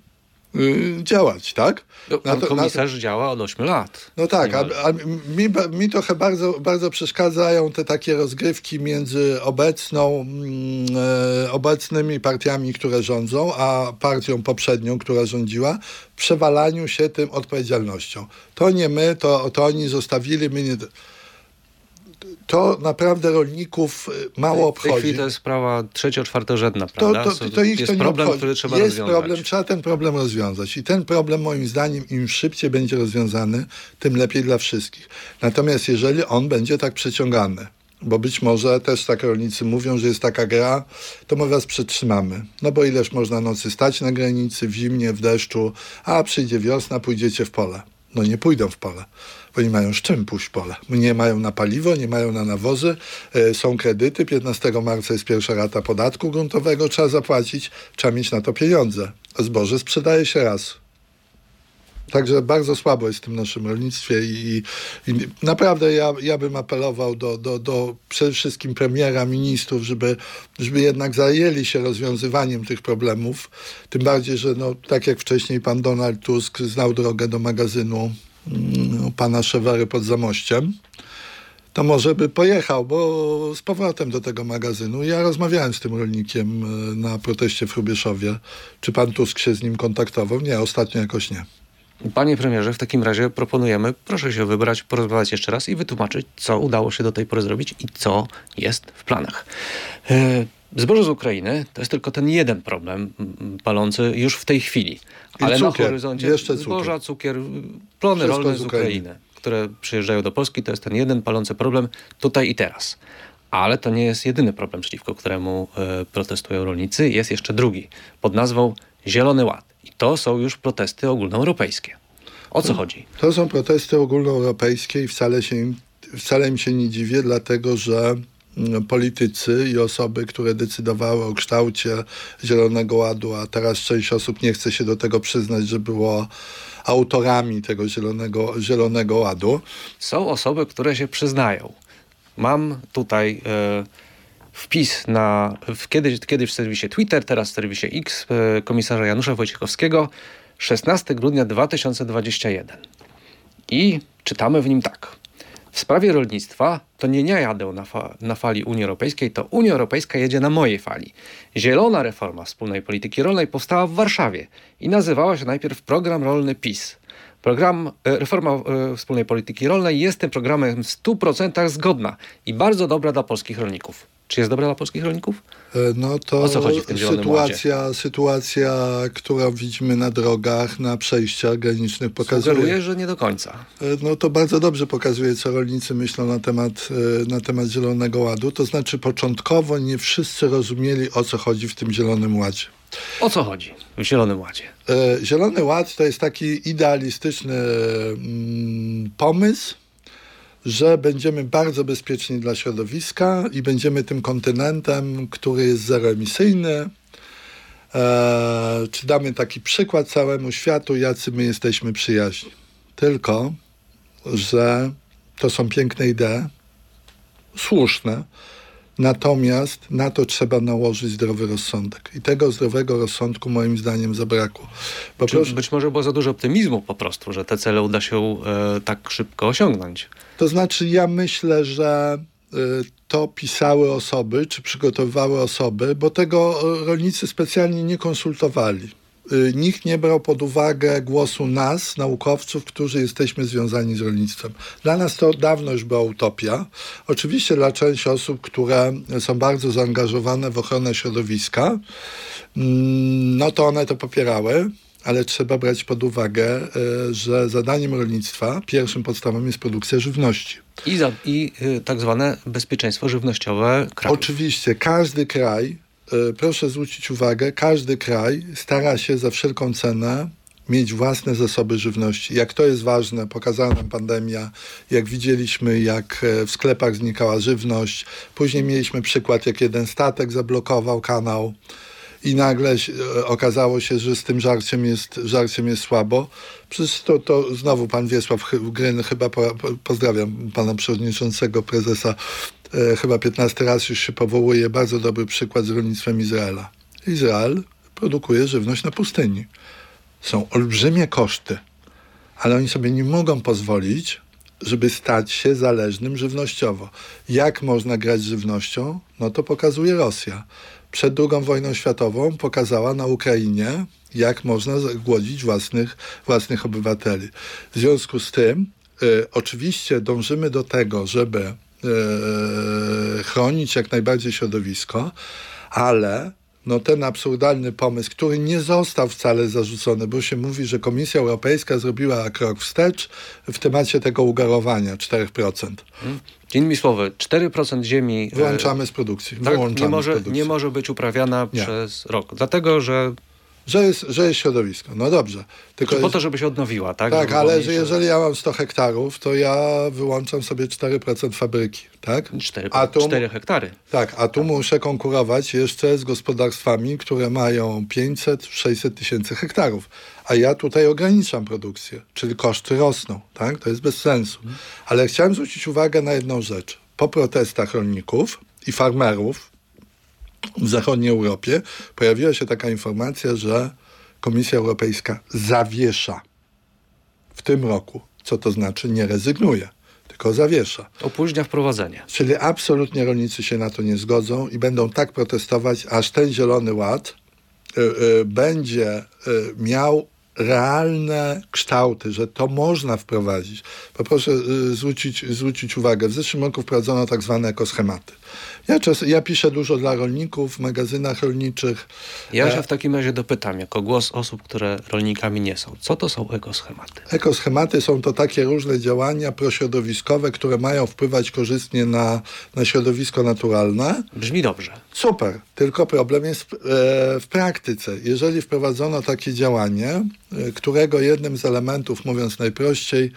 działać, tak? No, Pan to- na to- komisarz działa od 8 lat. no tak, a, a mi, mi trochę bardzo, bardzo przeszkadzają te takie rozgrywki między obecną, mm, e, obecnymi partiami, które rządzą, a partią poprzednią, która rządziła, przewalaniu się tym odpowiedzialnością. To nie my, to, to oni zostawili, my nie... To naprawdę rolników y, mało W tej obchodzi. chwili to jest sprawa trzecio-czwartorzędna, To, prawda? to, to ich jest to nie problem, obchodzi. który trzeba Jest rozwiązać. problem, trzeba ten problem rozwiązać. I ten problem moim zdaniem im szybciej będzie rozwiązany, tym lepiej dla wszystkich. Natomiast jeżeli on będzie tak przeciągany, bo być może też tak rolnicy mówią, że jest taka gra, to my was przetrzymamy. No bo ileż można nocy stać na granicy, w zimnie, w deszczu, a przyjdzie wiosna, pójdziecie w pole. No nie pójdą w pole, bo nie mają z czym pójść w pole. Nie mają na paliwo, nie mają na nawozy, e, są kredyty, 15 marca jest pierwsza rata podatku gruntowego, trzeba zapłacić, trzeba mieć na to pieniądze. Zboże sprzedaje się raz. Także bardzo słabo jest w tym naszym rolnictwie i, i naprawdę ja, ja bym apelował do, do, do przede wszystkim premiera, ministrów, żeby, żeby jednak zajęli się rozwiązywaniem tych problemów. Tym bardziej, że no, tak jak wcześniej pan Donald Tusk znał drogę do magazynu pana Szewery pod Zamościem, to może by pojechał, bo z powrotem do tego magazynu. Ja rozmawiałem z tym rolnikiem e, na proteście w Hrubieszowie. Czy pan Tusk się z nim kontaktował? Nie, ostatnio jakoś nie. Panie premierze, w takim razie proponujemy, proszę się wybrać, porozmawiać jeszcze raz i wytłumaczyć, co udało się do tej pory zrobić i co jest w planach. E, Zboże z Ukrainy to jest tylko ten jeden problem palący już w tej chwili. I Ale na cukier. horyzoncie Jeszcze cukier. zboża, cukier, plony Wszystko rolne z Ukrainy. Które przyjeżdżają do Polski, to jest ten jeden palący problem tutaj i teraz. Ale to nie jest jedyny problem, przeciwko któremu e, protestują rolnicy. Jest jeszcze drugi, pod nazwą Zielony Ład. I to są już protesty ogólnoeuropejskie. O co chodzi? To są protesty ogólnoeuropejskie i wcale, się, wcale im się nie dziwię, dlatego że politycy i osoby, które decydowały o kształcie Zielonego Ładu, a teraz część osób nie chce się do tego przyznać, że było autorami tego Zielonego, zielonego Ładu. Są osoby, które się przyznają. Mam tutaj e, wpis na w, kiedyś, kiedyś w serwisie Twitter, teraz w serwisie X e, komisarza Janusza Wojciechowskiego 16 grudnia 2021. I czytamy w nim tak. W sprawie rolnictwa to nie ja jadę na, fa na, fali Unii Europejskiej, to Unia Europejska jedzie na mojej fali. Zielona reforma wspólnej polityki rolnej powstała w Warszawie i nazywała się najpierw Program Rolny PiS. Program, e, reforma e, wspólnej polityki rolnej jest tym programem w 100% zgodna i bardzo dobra dla polskich rolników. Czy jest dobra dla polskich rolników? E, no to o co chodzi w tym sytuacja, ładzie? sytuacja, którą widzimy na drogach, na przejściach granicznych pokazuje... Sugeruje, że nie do końca. E, no to bardzo dobrze pokazuje, co rolnicy myślą na temat, na temat Zielonego Ładu. To znaczy początkowo nie wszyscy rozumieli, o co chodzi w tym Zielonym Ładzie. O co chodzi w Zielonym Ładzie? Zielony Ład to jest taki idealistyczny mm, pomysł, że będziemy bardzo bezpieczni dla środowiska i będziemy tym kontynentem, który jest zeroemisyjny. Eee, czy damy taki przykład całemu światu, jacy my jesteśmy przyjaźni. Tylko, że to są piękne idee, słuszne, Natomiast na to trzeba nałożyć zdrowy rozsądek. I tego zdrowego rozsądku moim zdaniem zabrakło. Bo Czy proszę... Być może było za dużo optymizmu po prostu, że te cele uda się e, tak szybko osiągnąć. To znaczy ja myślę, że e, to pisały osoby, czy przygotowywały osoby, bo tego rolnicy specjalnie nie konsultowali. Y, nikt nie brał pod uwagę głosu nas, naukowców, którzy jesteśmy związani z rolnictwem. Dla nas to dawno już była utopia. Oczywiście dla części osób, które są bardzo zaangażowane w ochronę środowiska, mm, no to one to popierały, ale trzeba brać pod uwagę, y, że zadaniem rolnictwa pierwszym podstawowym jest produkcja żywności. I, za, i y, tak zwane bezpieczeństwo żywnościowe kraju. Oczywiście, każdy kraj proszę zwrócić uwagę, każdy kraj stara się za wszelką cenę mieć własne zasoby żywności. Jak to jest ważne, pokazała nam pandemia, jak widzieliśmy, jak e, w sklepach znikała żywność. Później mieliśmy przykład, jak jeden statek zablokował kanał i nagle e, okazało się, że z tym żarciem jest, żarciem jest słabo. Przecież to, to znowu pan Wiesław Gryn, chyba po, pozdrawiam pana przewodniczącego, prezesa e, chyba 15 raz już się powołuje, bardzo dobry przykład z rolnictwem Izraela. Izrael produkuje żywność na pustyni. Są olbrzymie koszty, ale oni sobie nie mogą pozwolić, żeby stać się zależnym żywnościowo. Jak można grać z żywnością? No to pokazuje Rosja. Przed II wojną światową pokazała na Ukrainie, jak można głodzić własnych, własnych obywateli. W związku z tym, y, oczywiście dążymy do tego, żeby E, chronić jak najbardziej środowisko, ale no ten absurdalny pomysł, który nie został wcale zarzucony, bo się mówi, że Komisja Europejska zrobiła krok wstecz w temacie tego ugarowania 4%. Hmm. Innymi słowy, 4% ziemi... E, Wyłączamy z produkcji. Tak, nie, może, nie może być uprawiana nie. przez rok, dlatego że że jest, że jest środowisko. No dobrze. Tylko po to, żeby się odnowiła, tak? Tak, ale że jeżeli ja mam 100 hektarów, to ja wyłączam sobie 4% fabryki, tak? 4, a tu, 4 hektary. Tak, a tu tak. muszę konkurować jeszcze z gospodarstwami, które mają 500-600 tysięcy hektarów. A ja tutaj ograniczam produkcję, czyli koszty rosną, tak? To jest bez sensu. Mhm. Ale chciałem zwrócić uwagę na jedną rzecz. Po protestach rolników i farmerów, w zachodniej Europie pojawiła się taka informacja, że Komisja Europejska zawiesza w tym roku. Co to znaczy? Nie rezygnuje, tylko zawiesza. Opóźnia wprowadzenie. Czyli absolutnie rolnicy się na to nie zgodzą i będą tak protestować, aż ten Zielony Ład y, y, będzie y, miał realne kształty, że to można wprowadzić. Poproszę y, zwrócić, zwrócić uwagę, w zeszłym roku wprowadzono tak zwane ekoschematy. Ja, czas, ja piszę dużo dla rolników w magazynach rolniczych. Ja się e, w takim razie dopytam, jako głos osób, które rolnikami nie są. Co to są ekoschematy? Ekoschematy są to takie różne działania prośrodowiskowe, które mają wpływać korzystnie na, na środowisko naturalne. Brzmi dobrze. Super, tylko problem jest w, e, w praktyce. Jeżeli wprowadzono takie działanie, e, którego jednym z elementów, mówiąc najprościej,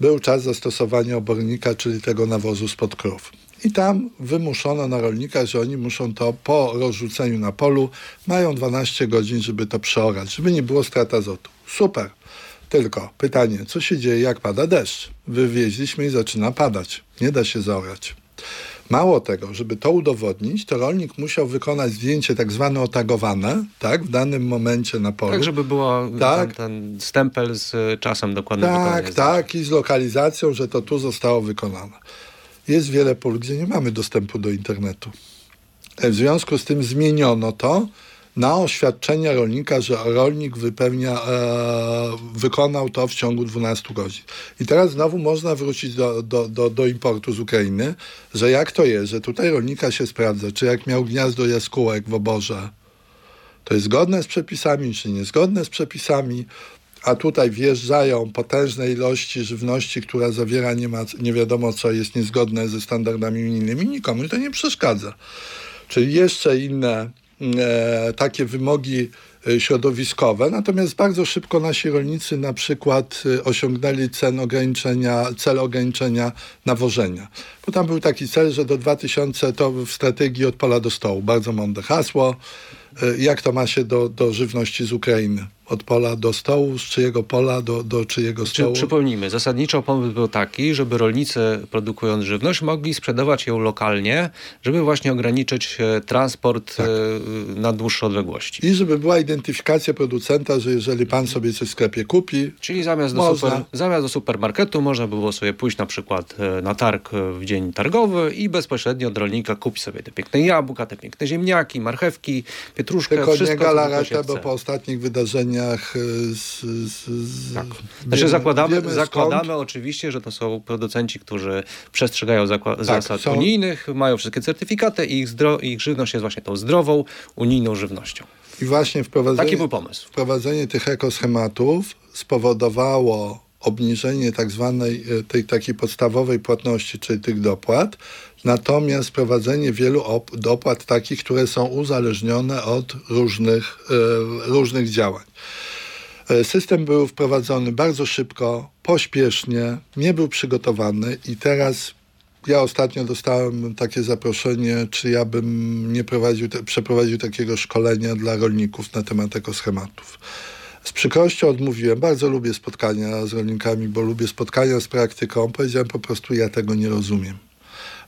był czas zastosowania obornika, czyli tego nawozu spod krów. I tam wymuszono na rolnika, że oni muszą to po rozrzuceniu na polu, mają 12 godzin, żeby to przeorać, żeby nie było strat azotu. Super. Tylko pytanie, co się dzieje, jak pada deszcz? Wywieźliśmy i zaczyna padać. Nie da się zaorać. Mało tego, żeby to udowodnić, to rolnik musiał wykonać zdjęcie tak zwane otagowane, tak, w danym momencie na polu. Tak, żeby było Tak. ten, ten stempel z czasem dokładnym Tak, zdjęcia. tak, i z lokalizacją, że to tu zostało wykonane. Jest wiele pól, gdzie nie mamy dostępu do internetu. E, W związku z tym zmieniono to na oświadczenie rolnika, że rolnik wypełnia, e, wykonał to w ciągu 12 godzin. I teraz znowu można wrócić do, do, do, do importu z Ukrainy, że jak to jest, że tutaj rolnika się sprawdza, czy jak miał gniazdo jaskółek w oborze, to jest zgodne z przepisami, czy niezgodne z przepisami, a tutaj wjeżdżają potężne ilości żywności, która zawiera nie, ma, nie wiadomo co, jest niezgodne ze standardami unijnymi, nikomu to nie przeszkadza. Czyli jeszcze inne e, takie wymogi e, środowiskowe, natomiast bardzo szybko nasi rolnicy na przykład e, osiągnęli cen ograniczenia, cel ograniczenia nawożenia. Bo tam był taki cel, że do 2000 to w strategii od pola do stołu. Bardzo mądre hasło. E, Jak to ma się do, do żywności z Ukrainy? Od pola do stołu, z czyjego pola do, do czyjego Czy, stołu? przypomnijmy, zasadniczo pomysł był taki, żeby rolnicy produkując żywność mogli sprzedawać ją lokalnie, żeby właśnie ograniczyć e, transport Tak. e, na dłuższe odległości. I żeby była identyfikacja producenta, że jeżeli pan sobie coś w sklepie kupi, Czyli zamiast do, super, zamiast do supermarketu można było sobie pójść na przykład e, na targ w dzień targowy i bezpośrednio od rolnika kupić sobie te piękne jabłka, te piękne ziemniaki, marchewki, pietruszkę, tylko wszystko, nie galaretę, bo po ostatnich wydarzeniach y, z, z, z, Tak. wiemy- Znaczy zakładamy, wiemy zakładamy skąd. oczywiście, że to są producenci, którzy przestrzegają zakła- zasad są- unijnych, mają wszystkie certyfikaty i ich, ich żywność jest właśnie tą zdrową, unijną żywnością. I właśnie wprowadzenie, Taki był pomysł. wprowadzenie tych ekoschematów spowodowało obniżenie tak zwanej e, tej takiej podstawowej płatności, czyli tych dopłat, natomiast wprowadzenie wielu op- dopłat takich, które są uzależnione od różnych, e, różnych działań. E, System był wprowadzony bardzo szybko, pośpiesznie, nie był przygotowany i teraz ja ostatnio dostałem takie zaproszenie, czy ja bym nie prowadził, te, przeprowadził takiego szkolenia dla rolników na temat ekoschematów. Z przykrością odmówiłem. Bardzo lubię spotkania z rolnikami, bo lubię spotkania z praktyką. Powiedziałem po prostu, ja tego nie rozumiem.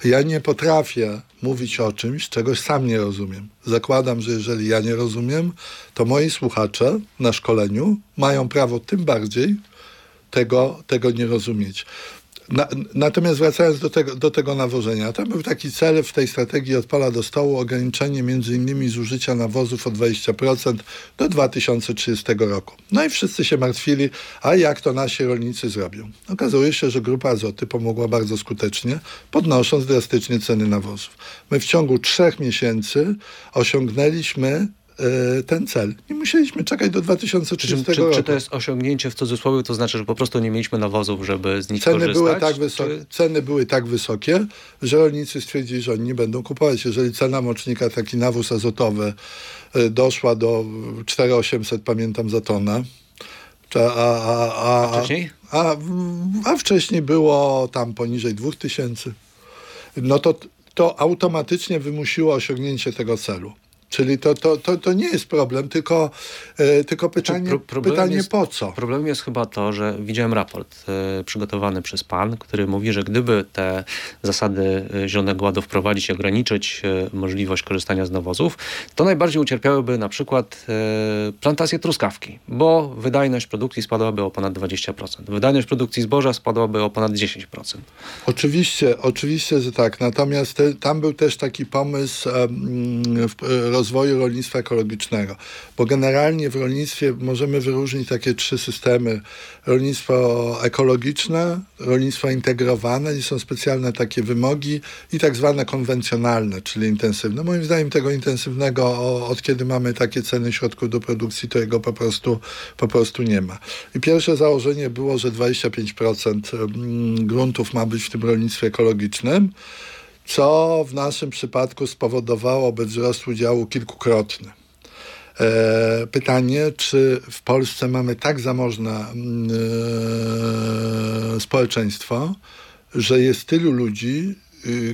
Ja nie potrafię mówić o czymś, czegoś sam nie rozumiem. Zakładam, że jeżeli ja nie rozumiem, to moi słuchacze na szkoleniu mają prawo tym bardziej tego, tego nie rozumieć. Na, natomiast wracając do tego, do tego nawożenia, tam był taki cel w tej strategii od pola do stołu, ograniczenie innymi zużycia nawozów o 20% do 2030 roku. No i wszyscy się martwili, a jak to nasi rolnicy zrobią? Okazuje się, że grupa azoty pomogła bardzo skutecznie, podnosząc drastycznie ceny nawozów. My w ciągu trzech miesięcy osiągnęliśmy ten cel. Nie musieliśmy czekać do Czy, 2030 czy, roku. czy to jest osiągnięcie w cudzysłowie, to znaczy, że po prostu nie mieliśmy nawozów, żeby z nich Ceny korzystać? były, tak wysokie, Czy... ceny były tak wysokie, że rolnicy stwierdzili, że oni nie będą kupować. Jeżeli cena mocznika, taki nawóz azotowy y, doszła do 4800, pamiętam, za tonę, a, a, a, A wcześniej? A, a wcześniej było tam poniżej 2000. No to, to automatycznie wymusiło osiągnięcie tego celu. Czyli to, to, to, to nie jest problem, tylko, e, tylko pytanie, pro- pytanie jest- po co? Problemem jest chyba to, że widziałem raport e, przygotowany przez pan, który mówi, że gdyby te zasady e, Zielonego Ładu wprowadzić i ograniczyć e, możliwość korzystania z nawozów, to najbardziej ucierpiałyby na przykład e, plantacje truskawki, bo wydajność produkcji spadłaby o ponad 20%. Wydajność produkcji zboża spadłaby o ponad 10%. Oczywiście, oczywiście, że tak. Natomiast te, tam był też taki pomysł w, e, rozwoju rolnictwa ekologicznego, bo generalnie w rolnictwie możemy wyróżnić takie trzy systemy. Rolnictwo ekologiczne, rolnictwo integrowane i są specjalne takie wymogi i tak zwane konwencjonalne, czyli intensywne. Moim zdaniem tego intensywnego, od kiedy mamy takie ceny środków do produkcji, to jego po prostu, po prostu nie ma. I pierwsze założenie było, że 25% mm, gruntów ma być w tym rolnictwie ekologicznym, co w naszym przypadku spowodowałoby wzrost udziału kilkukrotny. E, pytanie, czy w Polsce mamy tak zamożne mm, e, społeczeństwo, że jest tylu ludzi,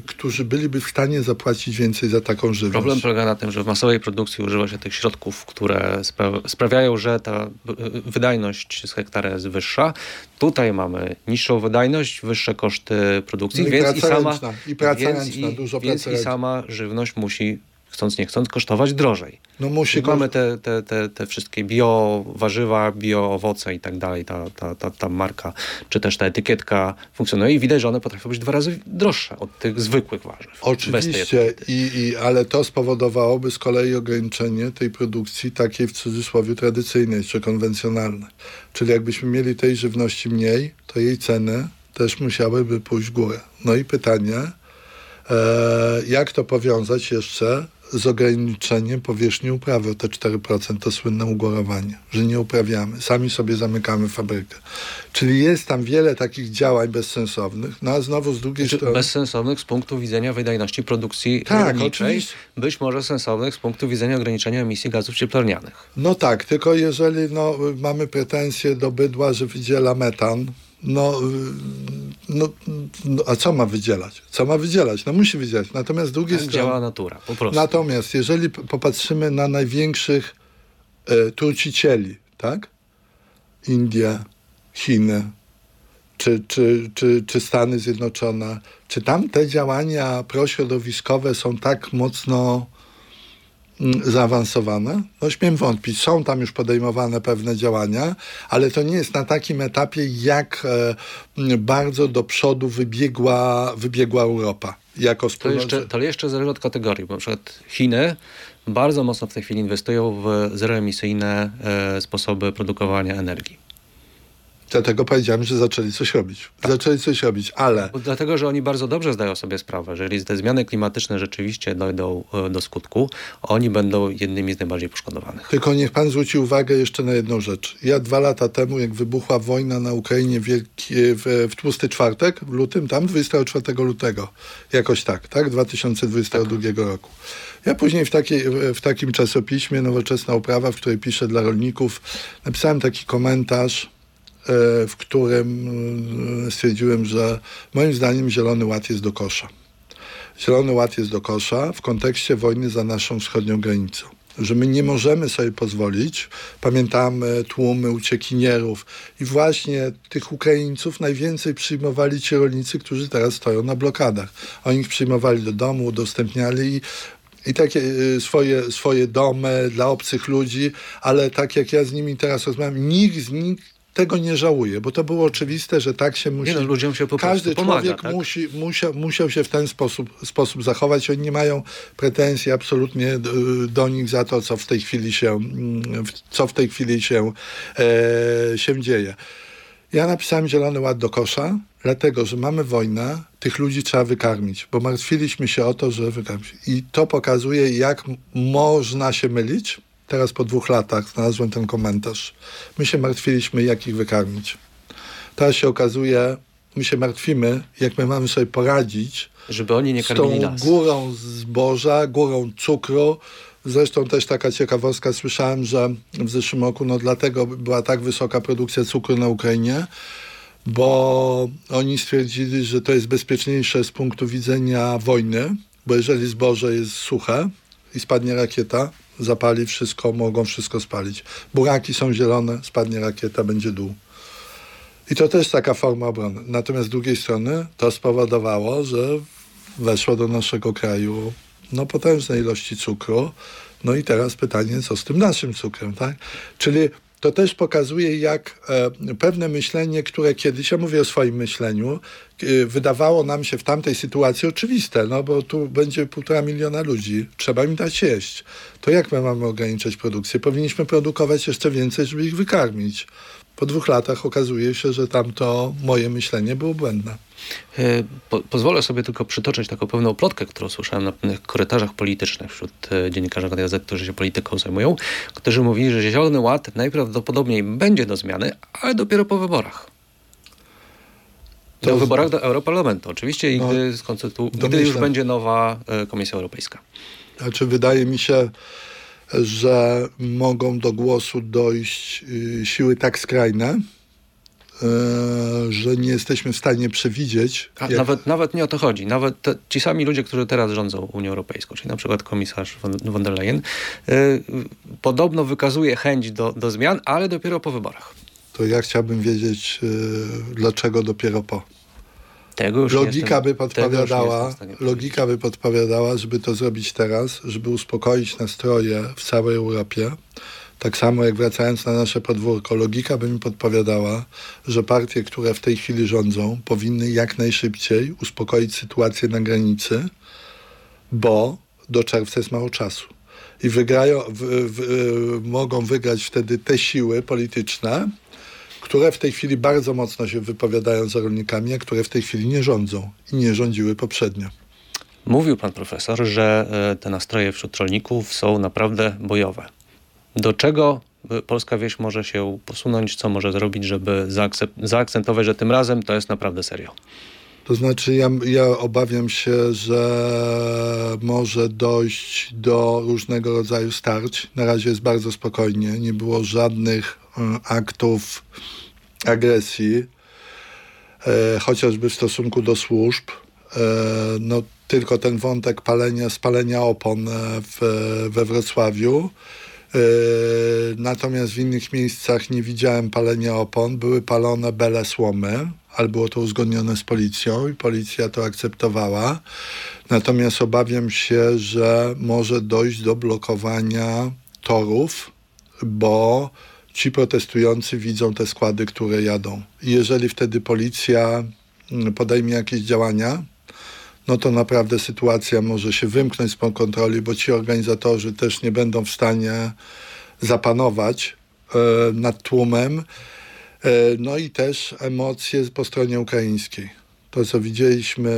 którzy byliby w stanie zapłacić więcej za taką żywność. Problem polega na tym, że w masowej produkcji używa się tych środków, które spra- sprawiają, że ta y, wydajność z hektara jest wyższa. Tutaj mamy niższą wydajność, wyższe koszty produkcji, No i więc i sama, ręczna, i praca więc ręczna, i, dużo więc pracy i sama żywność musi chcąc nie chcąc, kosztować drożej. No musi Mamy te, te, te, te wszystkie bio warzywa, bio owoce i tak dalej, ta, ta, ta, ta marka, czy też ta etykietka funkcjonuje i widać, że one potrafią być dwa razy droższe od tych zwykłych warzyw. Oczywiście, i, i, ale to spowodowałoby z kolei ograniczenie tej produkcji takiej w cudzysłowie tradycyjnej czy konwencjonalnej. Czyli jakbyśmy mieli tej żywności mniej, to jej ceny też musiałyby pójść w górę. No i pytanie, e, jak to powiązać jeszcze z ograniczeniem powierzchni uprawy o te 4%, to słynne ugorowanie, że nie uprawiamy, sami sobie zamykamy fabrykę. Czyli jest tam wiele takich działań bezsensownych, no a znowu z drugiej Znaczy, strony... bezsensownych z punktu widzenia wydajności produkcji Tak, rolniczej, oczywiście. być może sensownych z punktu widzenia ograniczenia emisji gazów cieplarnianych. No tak, tylko jeżeli no, mamy pretensje do bydła, że wydziela metan, no, y, no, no a co ma wydzielać? Co ma wydzielać? No musi wydzielać. Natomiast z drugiej Tak strony... działa natura, po prostu. Natomiast jeżeli popatrzymy na największych e, trucicieli, tak? Indie, Chiny, czy, czy, czy, czy Stany Zjednoczone, czy tam te działania prośrodowiskowe są tak mocno zaawansowane? No śmiem wątpić. Są tam już podejmowane pewne działania, ale to nie jest na takim etapie, jak e, bardzo do przodu wybiegła, wybiegła Europa. Jako To wspólnota. jeszcze, to jeszcze zależy od kategorii, bo na przykład Chiny bardzo mocno w tej chwili inwestują w zeroemisyjne e, sposoby produkowania energii. Dlatego powiedziałem, że zaczęli coś robić. Zaczęli coś robić, ale Dlatego, że oni bardzo dobrze zdają sobie sprawę, że jeżeli te zmiany klimatyczne rzeczywiście dojdą e, do skutku, oni będą jednymi z najbardziej poszkodowanych. tylko niech pan zwróci uwagę jeszcze na jedną rzecz. Ja dwa lata temu, jak wybuchła wojna na Ukrainie wielki, w, w tłusty czwartek, w lutym, tam 24 lutego, jakoś tak, tak? 2022 roku. Ja później w, takiej, w takim czasopiśmie Nowoczesna Uprawa, w której piszę dla rolników, napisałem taki komentarz, w którym e, stwierdziłem, że moim zdaniem Zielony Ład jest do kosza. Zielony Ład jest do kosza w kontekście wojny za naszą wschodnią granicą. Że my nie możemy sobie pozwolić, pamiętamy tłumy uciekinierów i właśnie tych Ukraińców najwięcej przyjmowali ci rolnicy, którzy teraz stoją na blokadach. Oni ich przyjmowali do domu, udostępniali i i takie swoje, swoje domy dla obcych ludzi, ale tak jak ja z nimi teraz rozmawiam, nikt z nich tego nie żałuje, bo to było oczywiste, że tak się musi... Nie no, ludziom się po Każdy pomaga, człowiek tak? musi, musiał, musiał się w ten sposób, sposób zachować. Oni nie mają pretensji absolutnie do, do nich za to, co w tej chwili się, mm, co w tej chwili się, e, się dzieje. Ja napisałem Zielony Ład do kosza, dlatego, że mamy wojnę, tych ludzi trzeba wykarmić, bo martwiliśmy się o to, że wykarmić. I to pokazuje, jak można się mylić. Teraz po dwóch latach znalazłem ten komentarz. My się martwiliśmy, jak ich wykarmić. Teraz się okazuje, my się martwimy, jak my mamy sobie poradzić Żeby oni nie z karmili tą nas. górą zboża, górą cukru. Zresztą też taka ciekawostka, słyszałem, że w zeszłym roku, no dlatego była tak wysoka produkcja cukru na Ukrainie, bo oni stwierdzili, że to jest bezpieczniejsze z punktu widzenia wojny, bo jeżeli zboże jest suche i spadnie rakieta, zapali wszystko, mogą wszystko spalić. Buraki są zielone, spadnie rakieta, będzie dół. I to też taka forma obrony. Natomiast z drugiej strony to spowodowało, że weszło do naszego kraju no, potężne ilości cukru. No i teraz pytanie, co z tym naszym cukrem, tak? Czyli to też pokazuje, jak e, pewne myślenie, które kiedyś, ja mówię o swoim myśleniu, wydawało nam się w tamtej sytuacji oczywiste, no bo tu będzie półtora miliona ludzi, trzeba im dać jeść. To jak my mamy ograniczać produkcję? Powinniśmy produkować jeszcze więcej, żeby ich wykarmić. Po dwóch latach okazuje się, że tamto moje myślenie było błędne. E, Po, pozwolę sobie tylko przytoczyć taką pewną plotkę, którą słyszałem na pewnych korytarzach politycznych wśród e, dziennikarzy gazet, którzy się polityką zajmują, którzy mówili, że Zielony Ład najprawdopodobniej będzie do zmiany, ale dopiero po wyborach. To Do wyborach do Europarlamentu. Oczywiście, i No, gdy, skonstytu- gdy już będzie nowa e, Komisja Europejska. Znaczy, wydaje mi się, że mogą do głosu dojść y, siły tak skrajne, e, że nie jesteśmy w stanie przewidzieć. A jak- nawet, nawet nie o to chodzi. Nawet te, ci sami ludzie, którzy teraz rządzą Unią Europejską, czyli na przykład komisarz von, von der Leyen, y, y, podobno wykazuje chęć do, do zmian, ale dopiero po wyborach. To ja chciałbym wiedzieć, e, dlaczego dopiero po. Logika by podpowiadała, logika by podpowiadała, żeby to zrobić teraz, żeby uspokoić nastroje w całej Europie. Tak samo jak wracając na nasze podwórko, logika by mi podpowiadała, że partie, które w tej chwili rządzą, powinny jak najszybciej uspokoić sytuację na granicy, bo do czerwca jest mało czasu. I wygrają, w, w, mogą wygrać wtedy te siły polityczne, które w tej chwili bardzo mocno się wypowiadają za rolnikami, a które w tej chwili nie rządzą i nie rządziły poprzednio. Mówił pan profesor, że e, te nastroje wśród rolników są naprawdę bojowe. Do czego e, polska wieś może się posunąć, co może zrobić, żeby zaakcentować, że tym razem to jest naprawdę serio? To znaczy, ja, ja obawiam się, że może dojść do różnego rodzaju starć. Na razie jest bardzo spokojnie. Nie było żadnych e, aktów agresji, e, chociażby w stosunku do służb. E, no, tylko ten wątek palenia, spalenia opon e, w, we Wrocławiu. E, Natomiast w innych miejscach nie widziałem palenia opon. Były palone bele słomy, ale było to uzgodnione z policją i policja to akceptowała. Natomiast obawiam się, że może dojść do blokowania torów, bo ci protestujący widzą te składy, które jadą. Jeżeli wtedy policja mm, podejmie jakieś działania, no to naprawdę sytuacja może się wymknąć spod kontroli, bo ci organizatorzy też nie będą w stanie zapanować e, nad tłumem. E, no i też emocje po stronie ukraińskiej. To, co widzieliśmy,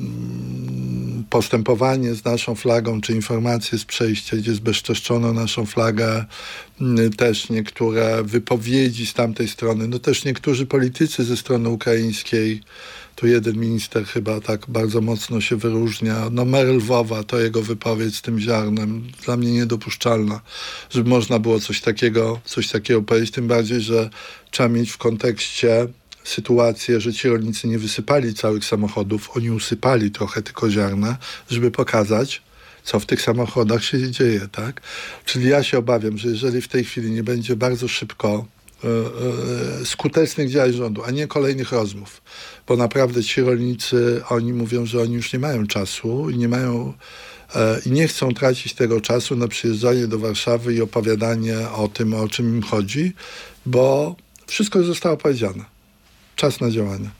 mm, postępowanie z naszą flagą, czy informacje z przejścia, gdzie zbezczeszczono naszą flagę, mm, też niektóre wypowiedzi z tamtej strony, no też niektórzy politycy ze strony ukraińskiej, tu jeden minister chyba tak bardzo mocno się wyróżnia. No mer Lwowa, to jego wypowiedź z tym ziarnem, dla mnie niedopuszczalna, żeby można było coś takiego, coś takiego powiedzieć, tym bardziej, że trzeba mieć w kontekście sytuację, że ci rolnicy nie wysypali całych samochodów, oni usypali trochę tylko ziarna, żeby pokazać, co w tych samochodach się dzieje, tak? Czyli ja się obawiam, że jeżeli w tej chwili nie będzie bardzo szybko e, e, skutecznych działań rządu, a nie kolejnych rozmów, bo naprawdę ci rolnicy, oni mówią, że oni już nie mają czasu i nie mają e, i nie chcą tracić tego czasu na przyjeżdżanie do Warszawy i opowiadanie o tym, o czym im chodzi, bo wszystko już zostało powiedziane. Czas na działania.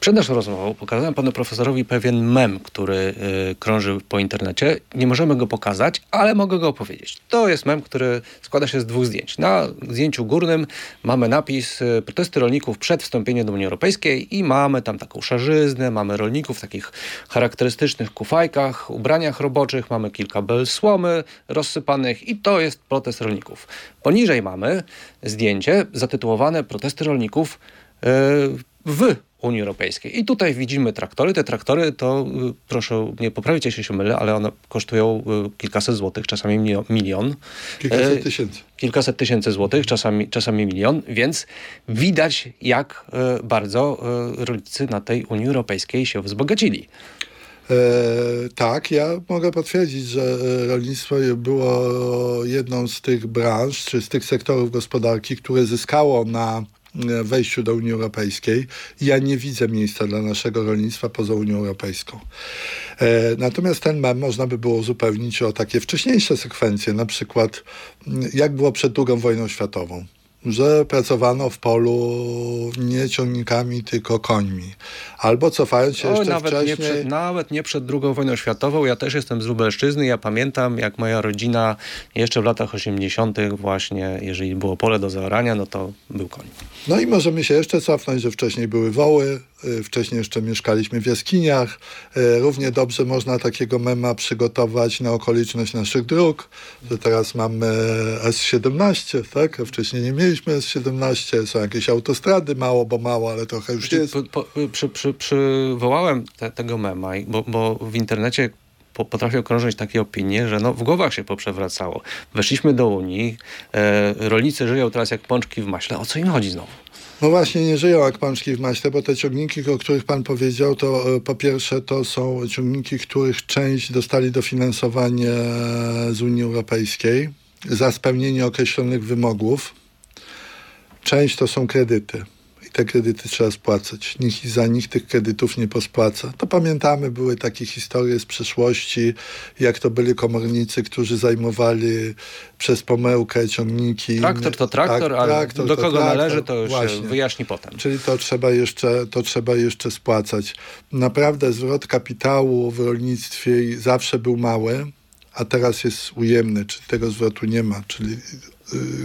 Przed naszą rozmową pokazałem panu profesorowi pewien mem, który y, krąży po internecie. Nie możemy go pokazać, ale mogę go opowiedzieć. To jest mem, który składa się z dwóch zdjęć. Na zdjęciu górnym mamy napis y, protesty rolników przed wstąpieniem do Unii Europejskiej i mamy tam taką szarzyznę, mamy rolników w takich charakterystycznych kufajkach, ubraniach roboczych, mamy kilka bel słomy rozsypanych i to jest protest rolników. Poniżej mamy zdjęcie zatytułowane protesty rolników y, w Unii Europejskiej. I tutaj widzimy traktory. Te traktory to, y, proszę nie poprawić, jeśli się mylę, ale one kosztują y, kilkaset złotych, czasami milio- milion. Kilkaset E, tysięcy. Kilkaset tysięcy złotych, czasami, czasami milion, więc widać, jak bardzo rolnicy na tej Unii Europejskiej się wzbogacili. E, tak, ja mogę potwierdzić, że e, rolnictwo było jedną z tych branż, czy z tych sektorów gospodarki, które zyskało na wejściu do Unii Europejskiej. Ja nie widzę miejsca dla naszego rolnictwa poza Unią Europejską. E, Natomiast ten mem można by było uzupełnić o takie wcześniejsze sekwencje, na przykład jak było przed II wojną światową że pracowano w polu nie ciągnikami, tylko końmi. Albo cofając się O, jeszcze nawet, wcześniej... nie przed, nawet nie przed II wojną światową. Ja też jestem z Lubelszczyzny. Ja pamiętam, jak moja rodzina jeszcze w latach 80. właśnie, jeżeli było pole do zaorania, no to był koń. No i możemy się jeszcze cofnąć, że wcześniej były woły, wcześniej jeszcze mieszkaliśmy w jaskiniach. Y, Równie dobrze można takiego mema przygotować na okoliczność naszych dróg, że teraz mamy S17, tak? Wcześniej nie mieliśmy S17, są jakieś autostrady, mało, bo mało, ale trochę już jest. Po, po, przy, przy, przywołałem te, tego mema, bo, bo w internecie po, potrafią krążyć takie opinie, że no, w głowach się poprzewracało. Weszliśmy do Unii, e, rolnicy żyją teraz jak pączki w maśle. O co im chodzi znowu? No właśnie, nie żyją jak w maśle, bo te ciągniki, o których pan powiedział, to e, po pierwsze to są ciągniki, których część dostali dofinansowanie z Unii Europejskiej za spełnienie określonych wymogów. Część to są kredyty te kredyty trzeba spłacać. Nikt za nich tych kredytów nie pospłaca. To pamiętamy, były takie historie z przeszłości, jak to byli komornicy, którzy zajmowali przez pomyłkę ciągniki. Traktor to traktor, tak, ale traktor do kogo traktor, należy, to już właśnie. wyjaśni potem. Czyli to trzeba, jeszcze, to trzeba jeszcze spłacać. Naprawdę zwrot kapitału w rolnictwie zawsze był mały, a teraz jest ujemny, czy tego zwrotu nie ma, czyli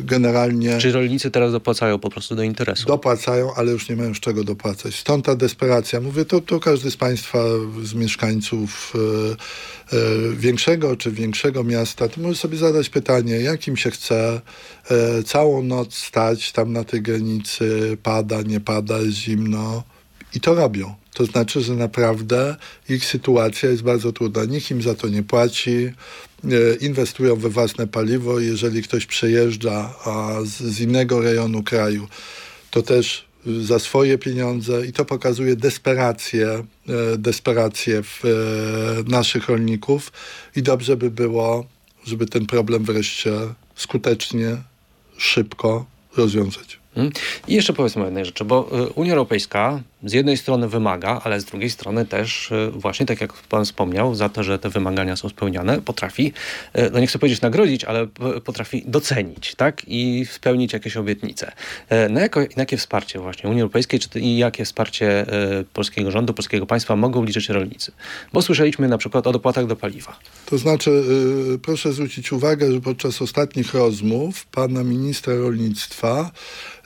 generalnie... Czy rolnicy teraz dopłacają po prostu do interesu? Dopłacają, ale już nie mają z czego dopłacać. Stąd ta desperacja. Mówię, to, to każdy z Państwa, z mieszkańców e, e, większego czy większego miasta, to może sobie zadać pytanie, jakim się chce e, całą noc stać tam na tej granicy, pada, nie pada, jest zimno i to robią. To znaczy, że naprawdę ich sytuacja jest bardzo trudna. Nikt im za to nie płaci, inwestują we własne paliwo. Jeżeli ktoś przejeżdża z, z innego rejonu kraju, to też za swoje pieniądze i to pokazuje desperację, e, desperację w, e, naszych rolników i dobrze by było, żeby ten problem wreszcie skutecznie, szybko rozwiązać. Mhm. I jeszcze powiedzmy o jednej rzeczy, bo Unia Europejska z jednej strony wymaga, ale z drugiej strony też y, właśnie tak jak pan wspomniał, za to, że te wymagania są spełniane, potrafi, y, no nie chcę powiedzieć nagrodzić, ale potrafi docenić, tak? I spełnić jakieś obietnice. Y, na, jako, na jakie wsparcie właśnie Unii Europejskiej czy, i jakie wsparcie polskiego rządu, polskiego państwa mogą liczyć rolnicy? Bo słyszeliśmy na przykład o dopłatach do paliwa. To znaczy, proszę zwrócić uwagę, że podczas ostatnich rozmów pana ministra rolnictwa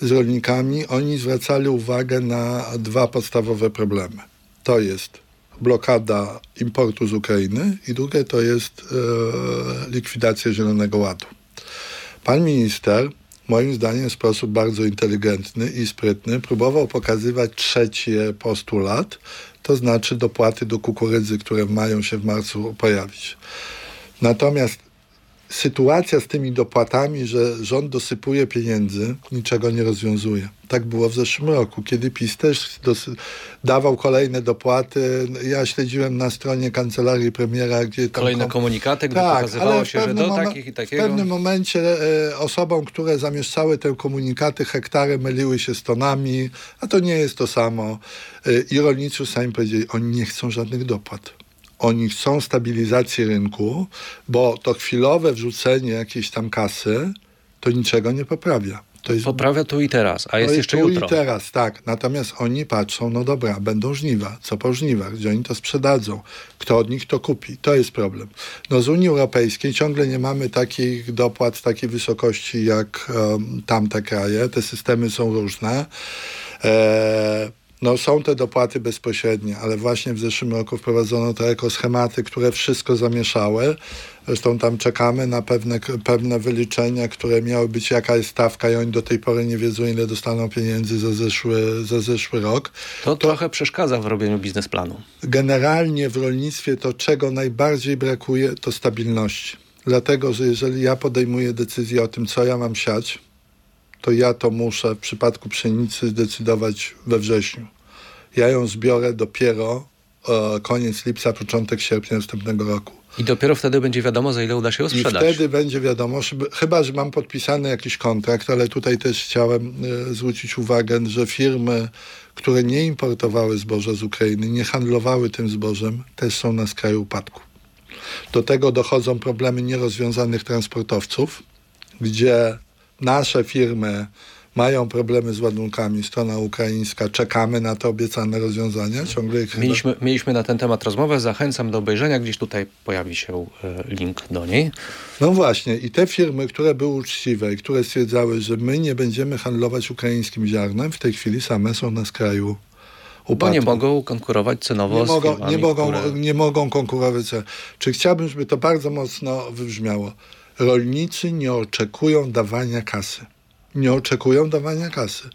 z rolnikami, oni zwracali uwagę na dwa podstawowe problemy. To jest blokada importu z Ukrainy i drugie to jest e, likwidacja Zielonego Ładu. Pan minister, moim zdaniem w sposób bardzo inteligentny i sprytny, próbował pokazywać trzeci postulat, to znaczy dopłaty do kukurydzy, które mają się w marcu pojawić. Natomiast sytuacja z tymi dopłatami, że rząd dosypuje pieniędzy, niczego nie rozwiązuje. Tak było w zeszłym roku, kiedy PiS też dawał kolejne dopłaty. Ja śledziłem na stronie kancelarii premiera, gdzie tam... Kolejne komunikaty, gdzie tak, pokazywało się, że do takich i takiego... W pewnym momencie e, osobom, które zamieszczały te komunikaty, hektary myliły się z tonami, a to nie jest to samo. E, I rolnicy sami powiedzieli, oni nie chcą żadnych dopłat oni chcą stabilizacji rynku, bo to chwilowe wrzucenie jakiejś tam kasy to niczego nie poprawia. To jest, poprawia tu i teraz, a jest to jeszcze tu jutro. i teraz, tak. Natomiast oni patrzą, no dobra, będą żniwa. Co po żniwach? Gdzie oni to sprzedadzą? Kto od nich to kupi? To jest problem. No z Unii Europejskiej ciągle nie mamy takich dopłat w takiej wysokości jak um, tamte kraje. Te systemy są różne. Eee, no są te dopłaty bezpośrednie, ale właśnie w zeszłym roku wprowadzono te ekoschematy, które wszystko zamieszały. Zresztą tam czekamy na pewne, pewne wyliczenia, które miały być jaka jest stawka i oni do tej pory nie wiedzą, ile dostaną pieniędzy za zeszły, za zeszły rok. To, to trochę przeszkadza w robieniu biznesplanu. Generalnie w rolnictwie to, czego najbardziej brakuje, to stabilności. Dlatego, że jeżeli ja podejmuję decyzję o tym, co ja mam siać, to ja to muszę w przypadku pszenicy zdecydować we wrześniu. Ja ją zbiorę dopiero e, koniec lipca, początek sierpnia następnego roku. I dopiero wtedy będzie wiadomo, za ile uda się ją sprzedać. I wtedy będzie wiadomo, chyba że mam podpisany jakiś kontrakt, ale tutaj też chciałem e, zwrócić uwagę, że firmy, które nie importowały zboża z Ukrainy, nie handlowały tym zbożem, też są na skraju upadku. Do tego dochodzą problemy nierozwiązanych transportowców, gdzie nasze firmy mają problemy z ładunkami, strona ukraińska, czekamy na te obiecane rozwiązania. Ciągle ich mieliśmy, chyba... mieliśmy na ten temat rozmowę, zachęcam do obejrzenia, gdzieś tutaj pojawi się e, link do niej. No właśnie i te firmy, które były uczciwe i które stwierdzały, że my nie będziemy handlować ukraińskim ziarnem, w tej chwili same są na skraju Upadku. Bo nie mogą konkurować cenowo nie z mogą, firmami, nie mogą, które... nie mogą konkurować. Czy chciałbym, żeby to bardzo mocno wybrzmiało? Rolnicy nie oczekują dawania kasy. Nie oczekują dawania kasy.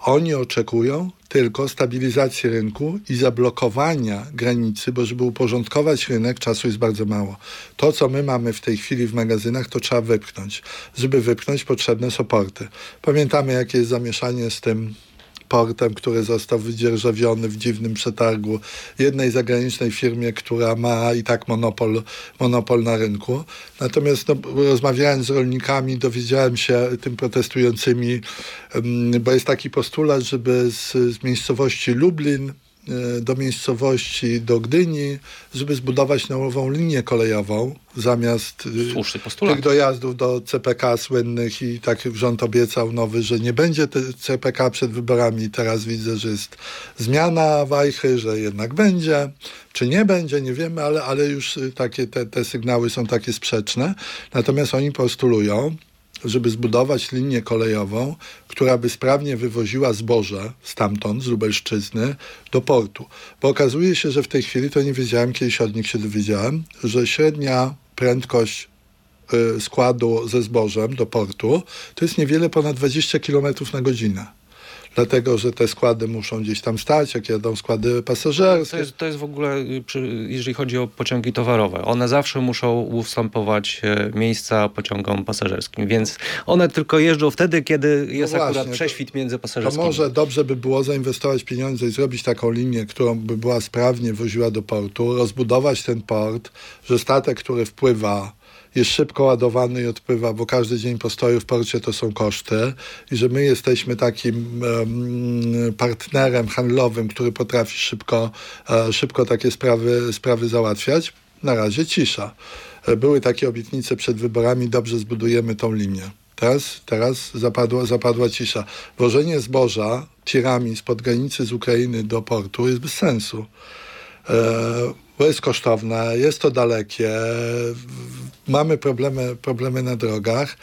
Oni oczekują tylko stabilizacji rynku i zablokowania granicy, bo żeby uporządkować rynek, czasu jest bardzo mało. To, co my mamy w tej chwili w magazynach, to trzeba wypchnąć. Żeby wypchnąć, potrzebne są porty. Pamiętamy, jakie jest zamieszanie z tym portem, który został wydzierżawiony w dziwnym przetargu jednej zagranicznej firmie, która ma i tak monopol, monopol na rynku. Natomiast no, rozmawiając z rolnikami, dowiedziałem się tym protestującymi, bo jest taki postulat, żeby z, z miejscowości Lublin do miejscowości, do Gdyni, żeby zbudować nową linię kolejową zamiast e, tych dojazdów do CPK słynnych i tak rząd obiecał nowy, że nie będzie CPK przed wyborami. Teraz widzę, że jest zmiana wajchy, że jednak będzie. Czy nie będzie, nie wiemy, ale, ale już takie te, te sygnały są takie sprzeczne. Natomiast oni postulują, żeby zbudować linię kolejową, która by sprawnie wywoziła zboże stamtąd, z Lubelszczyzny, do portu. Bo okazuje się, że w tej chwili, to nie wiedziałem, kiedyś od nich się dowiedziałem, że średnia prędkość y, składu ze zbożem do portu to jest niewiele ponad 20 km na godzinę dlatego że te składy muszą gdzieś tam stać, jak jadą składy pasażerskie. To jest, to jest w ogóle, y, jeżeli chodzi o pociągi towarowe, one zawsze muszą ustępować e, miejsca pociągom pasażerskim, więc one tylko jeżdżą wtedy, kiedy jest no właśnie, akurat prześwit między pasażerskimi. To może dobrze by było zainwestować pieniądze i zrobić taką linię, którą by była sprawnie woziła do portu, rozbudować ten port, że statek, który wpływa jest szybko ładowany i odpływa, bo każdy dzień postoju w porcie to są koszty i że my jesteśmy takim um, partnerem handlowym, który potrafi szybko, uh, szybko takie sprawy, sprawy załatwiać. Na razie cisza. E, były takie obietnice przed wyborami, dobrze zbudujemy tą linię. Teraz, teraz zapadła, zapadła cisza. Wożenie zboża tirami spod granicy z Ukrainy do portu jest bez sensu. E, jest kosztowne, jest to dalekie, mamy problemy, problemy na drogach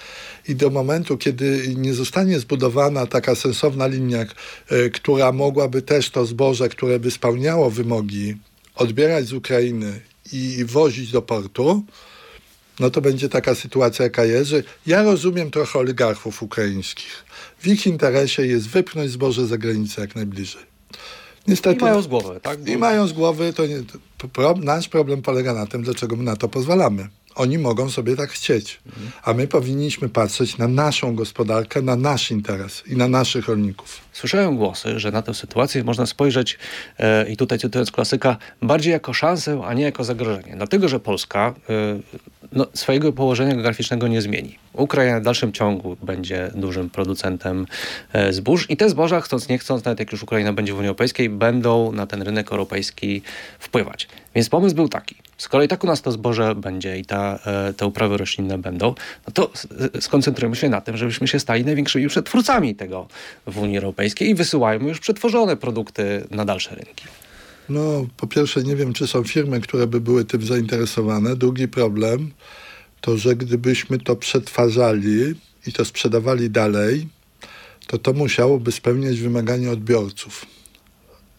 i do momentu, kiedy nie zostanie zbudowana taka sensowna linia, e, która mogłaby też to zboże, które by spełniało wymogi, odbierać z Ukrainy i wozić do portu, no to będzie taka sytuacja, jaka jest, że ja rozumiem trochę oligarchów ukraińskich. W ich interesie jest wypchnąć zboże za granicę jak najbliżej. Niestety, I mają z głowy, tak? I mają z głowy, to, nie, to pro, nasz problem polega na tym, dlaczego my na to pozwalamy. Oni mogą sobie tak chcieć, a my powinniśmy patrzeć na naszą gospodarkę, na nasz interes i na naszych rolników. Słyszałem głosy, że na tę sytuację można spojrzeć, e, i tutaj cytując klasyka, bardziej jako szansę, a nie jako zagrożenie. Dlatego, że Polska e, no, swojego położenia geograficznego nie zmieni. Ukraina w dalszym ciągu będzie dużym producentem e, zbóż i te zboża, chcąc nie chcąc, nawet jak już Ukraina będzie w Unii Europejskiej, będą na ten rynek europejski wpływać. Więc pomysł był taki. Skoro i tak u nas to zboże będzie i ta, e, te uprawy roślinne będą, no to skoncentrujmy się na tym, żebyśmy się stali największymi przetwórcami tego w Unii Europejskiej i wysyłajmy już przetworzone produkty na dalsze rynki. No, po pierwsze nie wiem, czy są firmy, które by były tym zainteresowane. Drugi problem to, że gdybyśmy to przetwarzali i to sprzedawali dalej, to to musiałoby spełniać wymagania odbiorców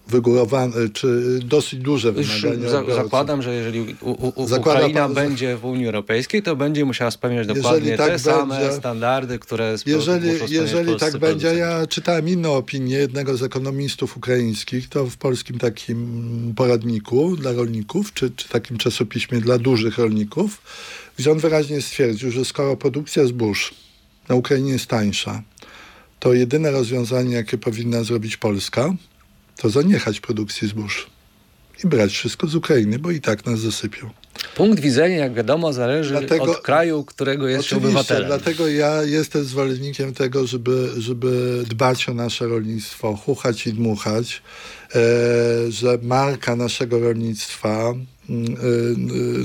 wygórowane, czy dosyć duże wymagania. Za, zakładam, że jeżeli u, u, Ukraina pan, będzie w Unii Europejskiej, to będzie musiała spełniać dokładnie tak te same standardy, które Jeżeli, jeżeli tak będzie, ja czytałem inną opinię jednego z ekonomistów ukraińskich, to w polskim takim poradniku dla rolników, czy, czy takim czasopiśmie dla dużych rolników, gdzie on wyraźnie stwierdził, że skoro produkcja zbóż na Ukrainie jest tańsza, to jedyne rozwiązanie, jakie powinna zrobić Polska, to zaniechać produkcji zbóż i brać wszystko z Ukrainy, bo i tak nas zasypią. Punkt widzenia, jak wiadomo, zależy dlatego, od kraju, którego jest obywatelem. Dlatego ja jestem zwolennikiem tego, żeby, żeby dbać o nasze rolnictwo, chuchać i dmuchać, e, że marka naszego rolnictwa, e,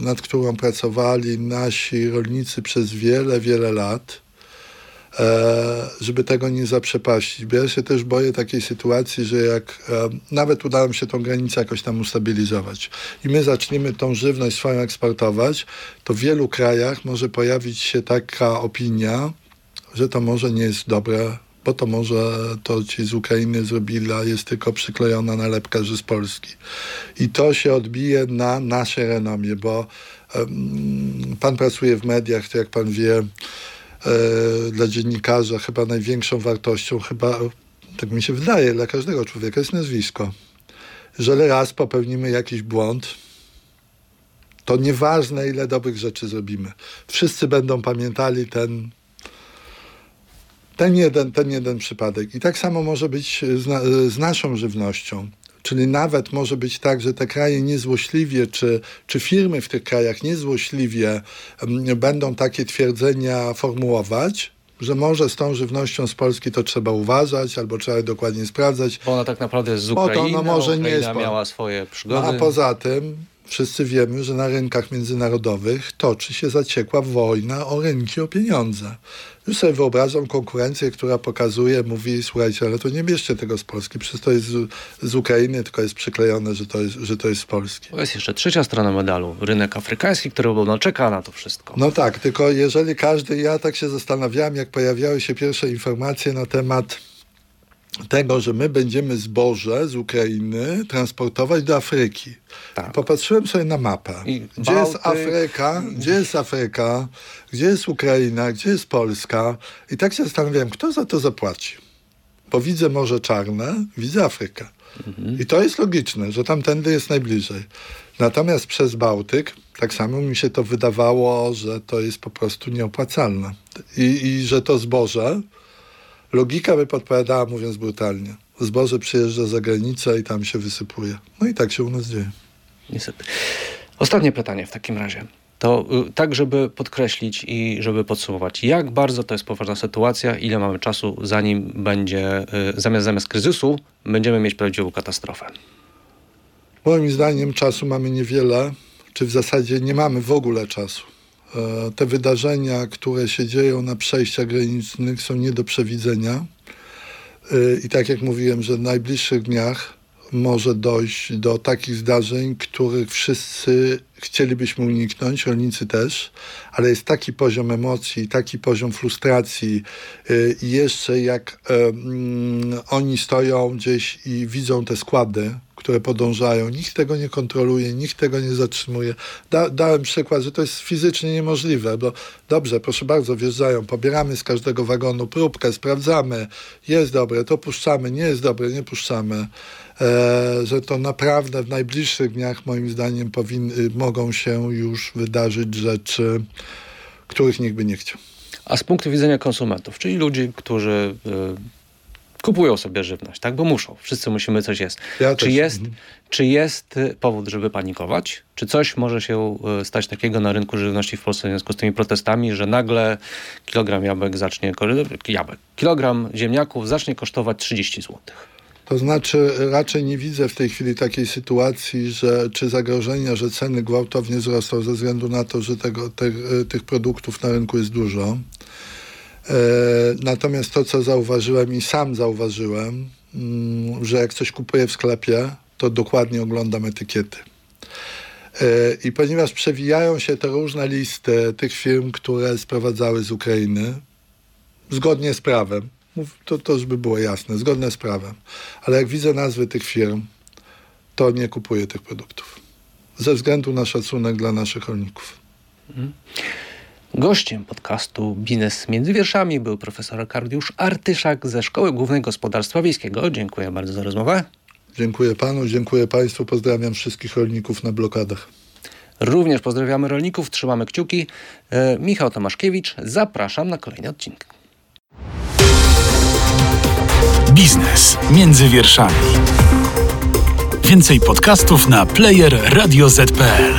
nad którą pracowali nasi rolnicy przez wiele, wiele lat, żeby tego nie zaprzepaścić. Bo ja się też boję takiej sytuacji, że jak e, nawet uda nam się tą granicę jakoś tam ustabilizować i my zaczniemy tą żywność swoją eksportować, to w wielu krajach może pojawić się taka opinia, że to może nie jest dobre bo to może to ci z Ukrainy zrobili, a jest tylko przyklejona nalepka, że z Polski. I to się odbije na naszej renomie, bo um, pan pracuje w mediach, to jak pan wie, E, dla dziennikarza chyba największą wartością, chyba tak mi się wydaje, dla każdego człowieka jest nazwisko. Jeżeli raz popełnimy jakiś błąd, to nieważne, ile dobrych rzeczy zrobimy. Wszyscy będą pamiętali ten, ten, jeden, ten jeden przypadek. I tak samo może być z, na, z naszą żywnością. Czyli nawet może być tak, że te kraje niezłośliwie, czy, czy firmy w tych krajach niezłośliwie um, będą takie twierdzenia formułować, że może z tą żywnością z Polski to trzeba uważać, albo trzeba dokładnie sprawdzać. Bo ona tak naprawdę jest z Ukrainy, no może Ukraina nie jest miała swoje przygody. No, a poza tym wszyscy wiemy, że na rynkach międzynarodowych toczy się zaciekła wojna o rynki, o pieniądze. Już sobie wyobrażam konkurencję, która pokazuje, mówi, słuchajcie, ale to nie bierzcie tego z Polski, przecież to jest z, z Ukrainy, tylko jest przyklejone, że to jest, że to jest z Polski. To jest jeszcze trzecia strona medalu. Rynek afrykański, który no, czeka na to wszystko. No tak, tylko jeżeli każdy, ja tak się zastanawiałem, jak pojawiały się pierwsze informacje na temat tego, że my będziemy zboże z Ukrainy transportować do Afryki. Tak. Popatrzyłem sobie na mapę. I Gdzie jest Afryka? Gdzie jest Afryka? Gdzie jest Ukraina? Gdzie jest Polska? I tak się zastanawiałem, kto za to zapłaci. Bo widzę Morze Czarne, widzę Afrykę. I to jest logiczne, że tamtędy jest najbliżej. Natomiast przez Bałtyk, tak samo mi się to wydawało, że to jest po prostu nieopłacalne. I, i że to zboże, logika by podpowiadała, mówiąc brutalnie. Zboże przyjeżdża za granicę i tam się wysypuje. No i tak się u nas dzieje. Niestety. Ostatnie pytanie w takim razie. To y, tak, żeby podkreślić i żeby podsumować, jak bardzo to jest poważna sytuacja, ile mamy czasu, zanim będzie, y, zamiast, zamiast kryzysu, będziemy mieć prawdziwą katastrofę. Moim zdaniem czasu mamy niewiele, czy w zasadzie nie mamy w ogóle czasu. E, Te wydarzenia, które się dzieją na przejściach granicznych są nie do przewidzenia. E, I tak jak mówiłem, że w najbliższych dniach może dojść do takich zdarzeń, których wszyscy chcielibyśmy uniknąć, rolnicy też, ale jest taki poziom emocji, taki poziom frustracji y, i jeszcze jak oni stoją gdzieś i widzą te składy, które podążają, nikt tego nie kontroluje, nikt tego nie zatrzymuje. Da, dałem przykład, że to jest fizycznie niemożliwe, bo dobrze, proszę bardzo, wjeżdżają, pobieramy z każdego wagonu próbkę, sprawdzamy, jest dobre, to puszczamy, nie jest dobre, nie puszczamy. E, że to naprawdę w najbliższych dniach, moim zdaniem, powin, y, mogą się już wydarzyć rzeczy, których nikt by nie chciał. A z punktu widzenia konsumentów, czyli ludzi, którzy y, kupują sobie żywność, tak? Bo muszą. Wszyscy musimy coś jeść. Ja czy, też, jest, mhm. czy jest y, powód, żeby panikować? Czy coś może się y, stać takiego na rynku żywności w Polsce w związku z tymi protestami, że nagle kilogram jabłek zacznie, jabłek, kilogram ziemniaków zacznie kosztować 30 zł? To znaczy, raczej nie widzę w tej chwili takiej sytuacji, że czy zagrożenia, że ceny gwałtownie wzrosną ze względu na to, że tego, te, tych produktów na rynku jest dużo. E, natomiast to, co zauważyłem i sam zauważyłem, mm, że jak coś kupuję w sklepie, to dokładnie oglądam etykiety. E, I ponieważ przewijają się te różne listy tych firm, które sprowadzały z Ukrainy, zgodnie z prawem, to, to już by było jasne, zgodne z prawem, ale jak widzę nazwy tych firm, to nie kupuję tych produktów. Ze względu na szacunek dla naszych rolników. Gościem podcastu Biznes między wierszami był profesor Kardiusz Artyszak ze Szkoły Głównej Gospodarstwa Wiejskiego. Dziękuję bardzo za rozmowę. Dziękuję panu, dziękuję państwu, pozdrawiam wszystkich rolników na blokadach. Również pozdrawiamy rolników, trzymamy kciuki. E, Michał Tomaszkiewicz, zapraszam na kolejny odcinek. Biznes między wierszami. Więcej podcastów na player radioz.pl.